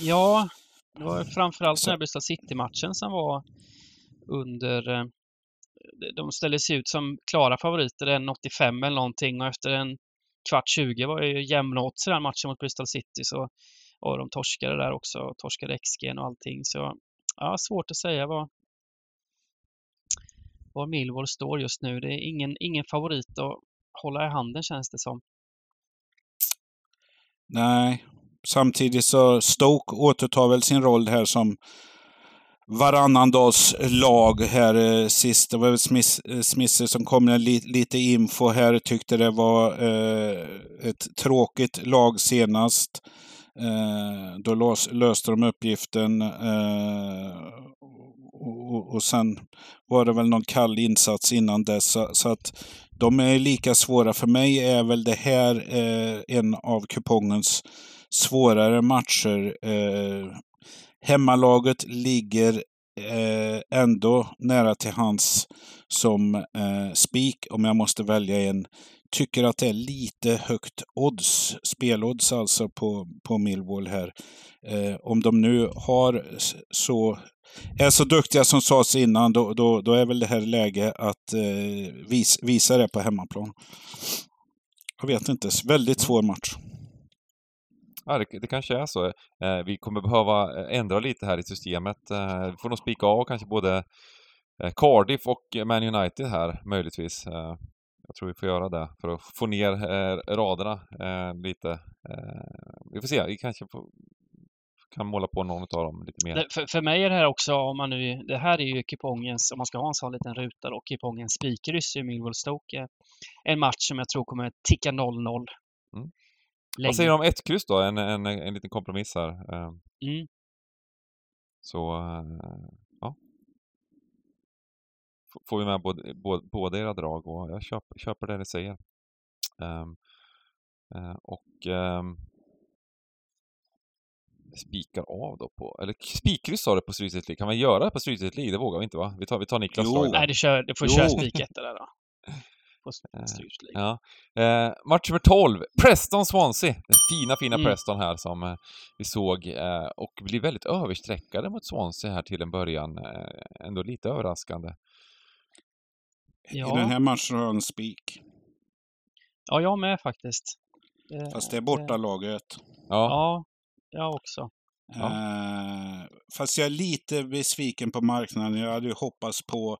Ja, det var framförallt den här Bristol City-matchen som var under... Eh, de ställde sig ut som klara favoriter, en 85 eller någonting och efter en kvart 20 var ju jämna odds i den matchen mot Bristol City så och de torskade där också, torskade XG och allting så ja, svårt att säga vad var Millwall står just nu. Det är ingen, ingen favorit att hålla i handen känns det som. Nej, samtidigt så Stoke återtar väl sin roll här som varannan dags lag här eh, sist. Det var väl Smith, eh, som kom med lite info här. Tyckte det var eh, ett tråkigt lag senast. Eh, då lös, löste de uppgiften. Eh, och, och, sen var det väl någon kall insats innan dess. Så, så, att de är lika svåra. För mig är väl det här eh, en av kupongens svårare matcher. Eh, Hemmalaget ligger eh, ändå nära till hans som eh, spik om jag måste välja en. Tycker att det är lite högt odds, spelodds alltså på, på Millwall här. Eh, om de nu har så är så duktiga som sades innan, då, då, då är väl det här läge att eh, vis, visa det på hemmaplan. Jag vet inte, väldigt svår match. Ja, det, det kanske är så. Eh, vi kommer behöva eh, ändra lite här i systemet. Eh, vi får nog spika av kanske både eh, Cardiff och Man United här, möjligtvis. Eh, jag tror vi får göra det för att få ner raderna lite. vi får se, vi kanske får, kan måla på någon av dem lite mer. För, för mig är det här också, om man nu, det här är ju kupongens, om man ska ha en sån liten ruta då, kupongens spikkryss i Millwall Stoke. En match som jag tror kommer ticka 0-0. Mm. Länge. Vad säger du om ett kryss då? En, en, en liten kompromiss här. Ehm. Mm. Så, ja. Får vi med både, både, båda era drag och jag köper, köper det ni säger. Um, uh, och um, spikar av då på, eller spikkryss sa du på Stryktipset Kan man göra det på Stryktipset Det vågar vi inte va? Vi tar, vi tar Niklas jo. Nej, du, kör, du får jo. köra spiketta där då. (laughs) på eh, Ja. Eh, match nummer 12, Preston-Swansea. Den fina, fina mm. Preston här som eh, vi såg eh, och blir väldigt översträckade mot Swansea här till en början. Eh, ändå lite överraskande. Ja. I den här matchen har jag en spik. Ja, jag med faktiskt. Det, Fast det är bortalaget. Ja. Ja, jag också. Ja. Eh, fast jag är lite besviken på marknaden. Jag hade ju hoppats på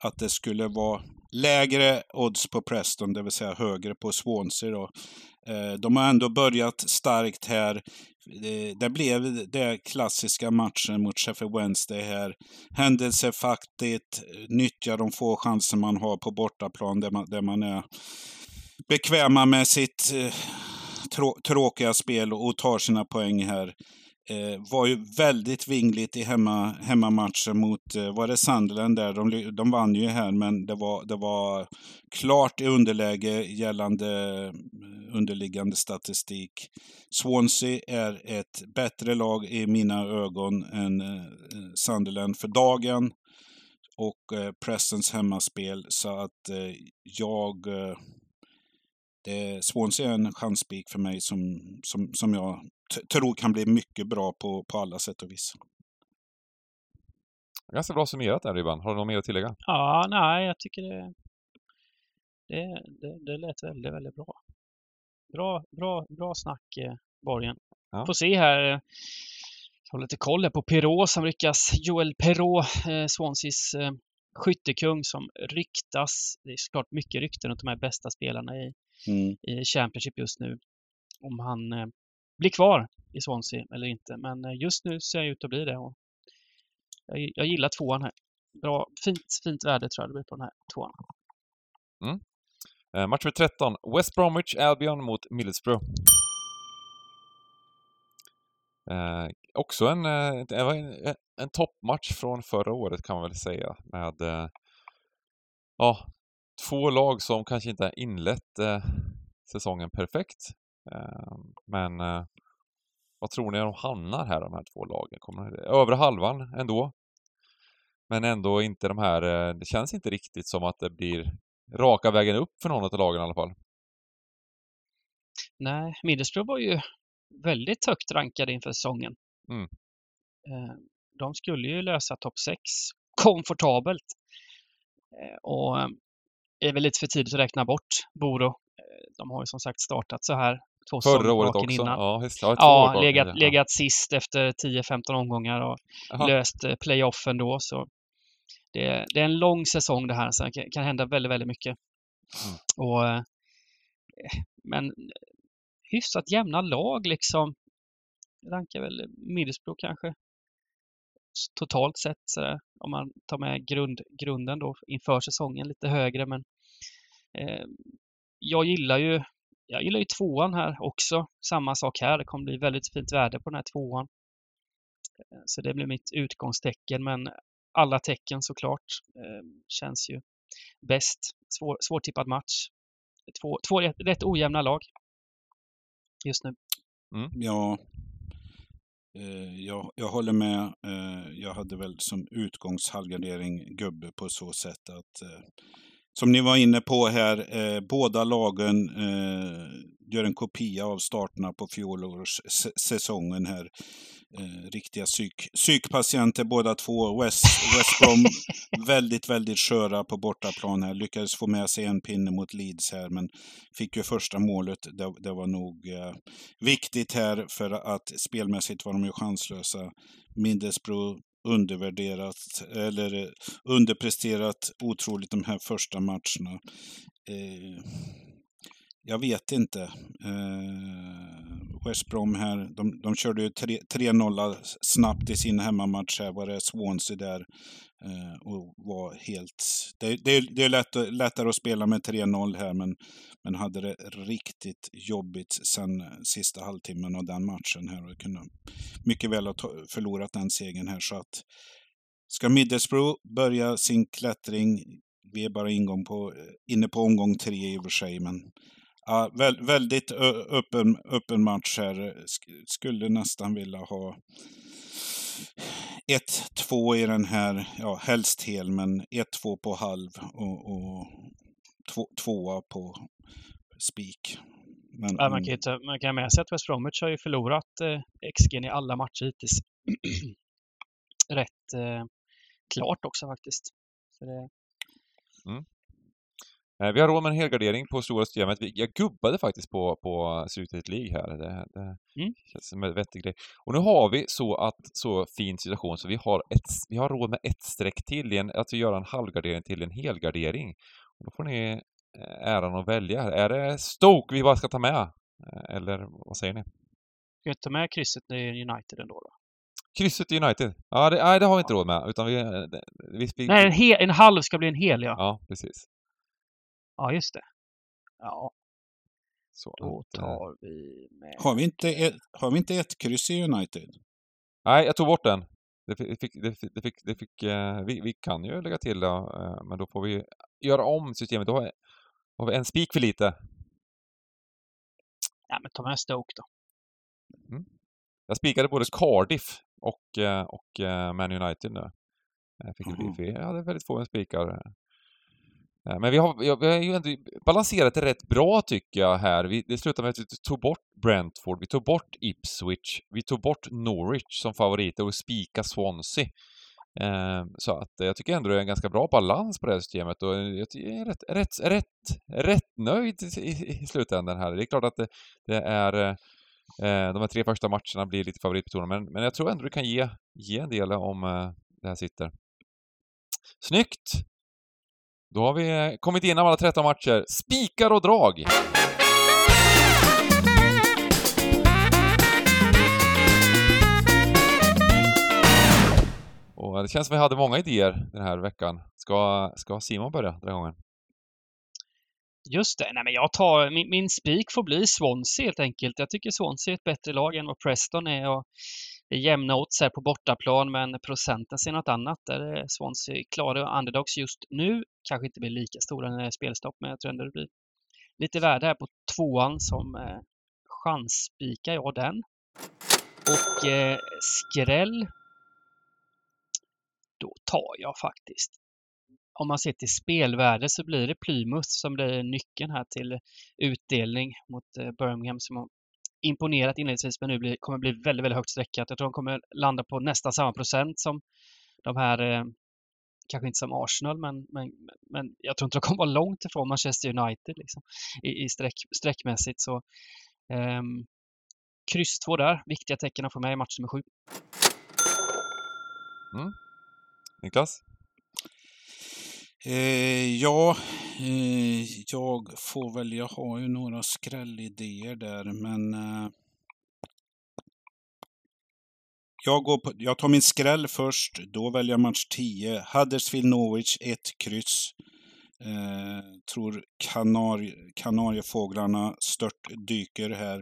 att det skulle vara lägre odds på Preston, det vill säga högre på Swansea. Då. Eh, de har ändå börjat starkt här. Det, blev den klassiska matchen mot Sheffield Wednesday här. Händelsefattigt, nyttja de få chanser man har på bortaplan där man, där man är bekväma med sitt eh, trå tråkiga spel och tar sina poäng här. Eh, var ju väldigt vingligt i hemma, hemmamatchen mot, eh, var det Sunderland där? De, de vann ju här men det var, det var klart i underläge gällande eh, underliggande statistik. Swansea är ett bättre lag i mina ögon än eh, Sunderland för dagen. Och eh, Prestons hemmaspel så att eh, jag eh, det, Swansea är en chansspik för mig som, som, som jag tror kan bli mycket bra på, på alla sätt och vis. Ganska bra summerat där Ribban. Har du något mer att tillägga? Ja, nej, jag tycker det, det, det, det lät väldigt, väldigt bra. Bra, bra, bra snack, eh, Borgen. Ja. Får se här. eh, Jag har lite koll här på Perrault som ryckas. Joel Perrault, eh, Swanseas eh, skyttekung som ryktas. Det är såklart mycket rykten runt de här bästa spelarna i, Mm. i Championship just nu. Om han bli kvar i Swansea eller inte. Men eh, just nu ser jag ut att bli det. Och jag, jag gillar tvåan här. Bra, fint, fint värde tror jag det blir på den här tvåan. Mm. Eh, match för 13. West Bromwich Albion mot Middlesbrough. Eh, också en, eh, en, en, en toppmatch från förra året kan man väl säga. Med eh, ja, två lag som kanske inte har inlett eh, säsongen perfekt. Eh, men eh, vad tror ni de hamnar här, de här två lagen? Kommer övre halvan ändå. Men ändå inte de här, eh, det känns inte riktigt som att det blir raka vägen upp för någon av lagen i alla fall. Nej, Middlesbrough var ju väldigt högt rankade inför säsongen. Mm. Eh, De skulle ju lösa topp 6 komfortabelt. Eh, Och eh, det är väl lite för tidigt att räkna bort Boro. Eh, De har ju som sagt startat så här två Förra året också. innan. Ja, just, ja, Ja, bakom legat, legat sist efter 10-15 omgångar och Jaha. löst eh, playoffen då. Så det, det är en lång säsong det här, så det kan, kan hända väldigt, väldigt mycket. Mm. Och, eh, men hyfsat jämna lag liksom. Rankar väl Middlesbrough kanske. Totalt sett sådär, om man tar med grund, grunden då inför säsongen lite högre. Men eh, jag gillar ju jag gillar ju tvåan här också. Samma sak här. Det kommer bli väldigt fint värde på den här tvåan. Eh, Så det blir mitt utgångstecken. Men alla tecken såklart eh, känns ju bäst. Svår, svårtippad match. Två, två rätt, rätt ojämna lag just nu. Ja, eh, jag, jag håller med. Eh, jag hade väl som utgångshalgardering gubbe på så sätt att eh, som ni var inne på här, eh, båda lagen eh, gör en kopia av starterna på fjolårssäsongen här. Eh, riktiga psyk, psykpatienter båda två. West, West Brom (laughs) väldigt, väldigt sköra på bortaplan här. Lyckades få med sig en pinne mot Leeds här, men fick ju första målet. Det, det var nog eh, viktigt här för att spelmässigt var de ju chanslösa. Middlesbrough undervärderat eller eh, underpresterat otroligt de här första matcherna. Eh, jag vet inte. Eh, West Brom här, de, de körde ju 3-0 snabbt i sin hemmamatch här. Var det Swansea där? Eh, och var helt... Det, det, det är lätt, lättare att spela med 3-0 här, men, men hade det riktigt jobbigt sen sista halvtimmen av den matchen här och kunde mycket väl ha förlorat den segern här. Så att ska Middlesbrough börja sin klättring, vi är bara ingång på, inne på omgång tre i och för sig, men ja, väl, väldigt öppen, öppen match här. Sk- skulle nästan vilja ha 1-2 i den här, ja helst hel, men 1-2 på halv och, och två, tvåa på spik. Men, Ja, man kan ju ta, man kan ha med sig att West Bromwich har ju förlorat eh, XG i alla matcher hittills. (clears throat) Rätt eh, klart också faktiskt. Så det, Eh, vi har råd med en helgardering på stora systemet. Jag gubbade faktiskt på, på Slutet League här. Det, det Mm. känns som en vettig grej. Och nu har vi så att, så fin situation så vi har, ett, vi har råd med ett streck till, i en, att göra en halvgardering till en helgardering. Och då får ni eh, äran att välja. Är det Stoke vi bara ska ta med? Eh, Eller vad säger ni? Ska vi ta med krysset i United ändå då? Krysset i United? Ja, det, nej, det har vi inte råd med. Utan vi... eh, vi, vi Nej, en, he- en halv ska bli en hel ja. Ja, precis. Ja, just det. Ja, Så då att, eh, tar vi med... Har vi inte ett, har vi inte ett kryss i United? Nej, jag tog bort den. Det fick, det fick, det fick, det fick, det fick eh, vi, vi kan ju lägga till det, eh, men då får vi göra om systemet. Då har, har vi en spik för lite. Ja, men ta med Stoke då. Jag spikade både Cardiff och, eh, och eh, Man United nu. Jag fick Mhm. för jag hade väldigt få spikar. Men vi har, vi har- ju ändå balanserat det rätt bra tycker jag här. Vi, det slutade med att vi tog bort Brentford, vi tog bort Ipswich, vi tog bort Norwich som favoriter och spika Swansea. Eh, så att jag tycker ändå det är en ganska bra balans på det här systemet och jag är rätt, rätt, rätt, rätt nöjd i, i, slutändan här. Det är klart att det, det är eh, de här tre första matcherna blir lite favoritbetonade men, men jag tror ändå du kan ge, ge en del om eh, det här sitter. Snyggt! Då har vi eh, kommit igenom alla 13 matcher. Spikar och drag! Och eh, det känns som vi hade många idéer den här veckan. Ska, ska Simon börja den här gången? Just det. Nej, men jag tar, min, min spik får bli Swansea helt enkelt. Jag tycker Swansea är ett bättre lag än vad Preston är. Och jämna odds här på bortaplan, men procenten ser något annat. Där är Swansea klara underdogs just nu. Kanske inte blir lika stora när det är spelstopp, men jag tror ändå det blir lite värde här på tvåan som eh, chansspikar jag den. Och eh, skräll. Då tar jag faktiskt om man ser till spelvärde så blir det Plymouth som blir nyckeln här till utdelning mot eh, Birmingham som imponerat inledningsvis men nu blir, kommer bli väldigt, väldigt högt streckat. Jag tror de kommer landa på nästan samma procent som de här, eh, kanske inte som Arsenal, men, men, men jag tror inte de kommer vara långt ifrån Manchester United liksom, i, i streck, streckmässigt. Så, ehm, kryss två där, viktiga tecken att få med i match nummer sju. Niklas? Eh, ja, eh, jag får väl, jag har ju några skrällidéer där, men eh, jag, går på, jag tar min skräll först, då väljer jag match 10. Huddersfield Norwich 1, kryss. Eh, tror kanar, Kanariefåglarna stört dyker här.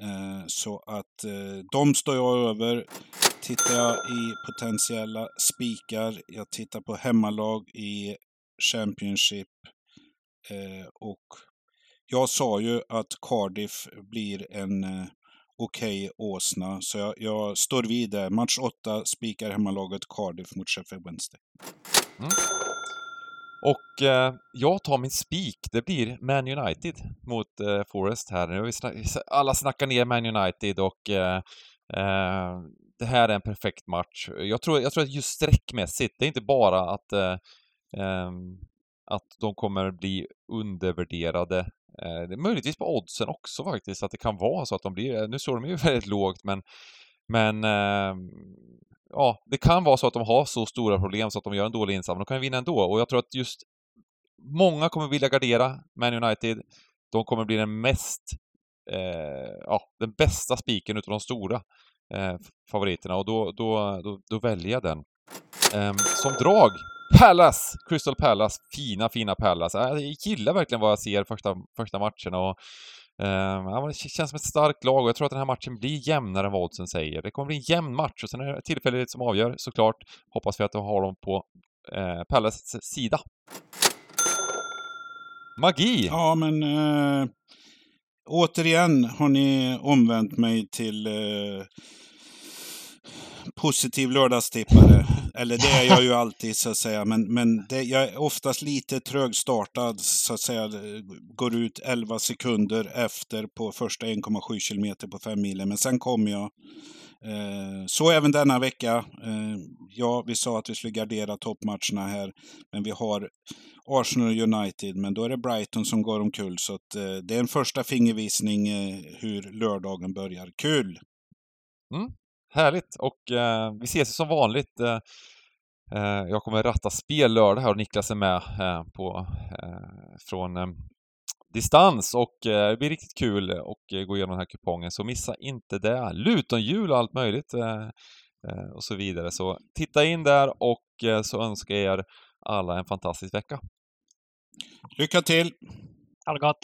Eh, så att eh, de står jag över. Tittar jag i potentiella spikar, jag tittar på hemmalag i Championship eh, och jag sa ju att Cardiff blir en eh, okej åsna, så jag, jag står vid det. Match 8 spikar hemmalaget Cardiff mot Sheffield Wednesday. Mm. Och eh, jag tar min spik, det blir Man United mot eh, Forest här. Nu har vi snack, alla snackar ner Man United och eh, eh, det här är en perfekt match. Jag tror, jag tror att just sträckmässigt, det är inte bara att, eh, Ehm, att de kommer bli undervärderade. Eh, det är möjligtvis på oddsen också faktiskt, att det kan vara så att de blir, eh, nu står de ju (laughs) väldigt lågt men men eh, ja, det kan vara så att de har så stora problem så att de gör en dålig insats, men de kan ju vinna ändå. Och jag tror att just många kommer vilja gardera Man United. De kommer bli den mest, eh, ja, den bästa spiken utav de stora eh, favoriterna och då, då, då, då väljer jag den. Ehm, som drag, Palace! Crystal Palace, fina, fina Palace. Äh, jag gillar verkligen vad jag ser första, första matcherna och eh, ja, det känns som ett starkt lag och jag tror att den här matchen blir jämnare än vad oddsen säger. Det kommer bli en jämn match och sen är det tillfället som avgör såklart. Hoppas vi att de har dem på eh, Palaces sida. Magi! Ja, men eh, återigen har ni omvänt mig till eh, positiv lördagstippare. Eller det är jag ju alltid så att säga, men, men det, jag är oftast lite trögstartad så att säga. Går ut 11 sekunder efter på första 1,7 kilometer på 5 milen. Men sen kommer jag. Eh, så även denna vecka. Eh, ja, vi sa att vi skulle gardera toppmatcherna här, men vi har Arsenal United, men då är det Brighton som går omkull. Så att, eh, det är en första fingervisning eh, hur lördagen börjar. Kul! Mm, härligt! Och eh, vi ses som vanligt. Eh, eh, jag kommer ratta spel lördag här och Niklas är med eh, på, från distans och det blir riktigt kul att gå igenom den här kupongen, så missa inte det. Lutonhjul och allt möjligt och så vidare. Så titta in där och så önskar jag er alla en fantastisk vecka. Lycka till! Ha det gott!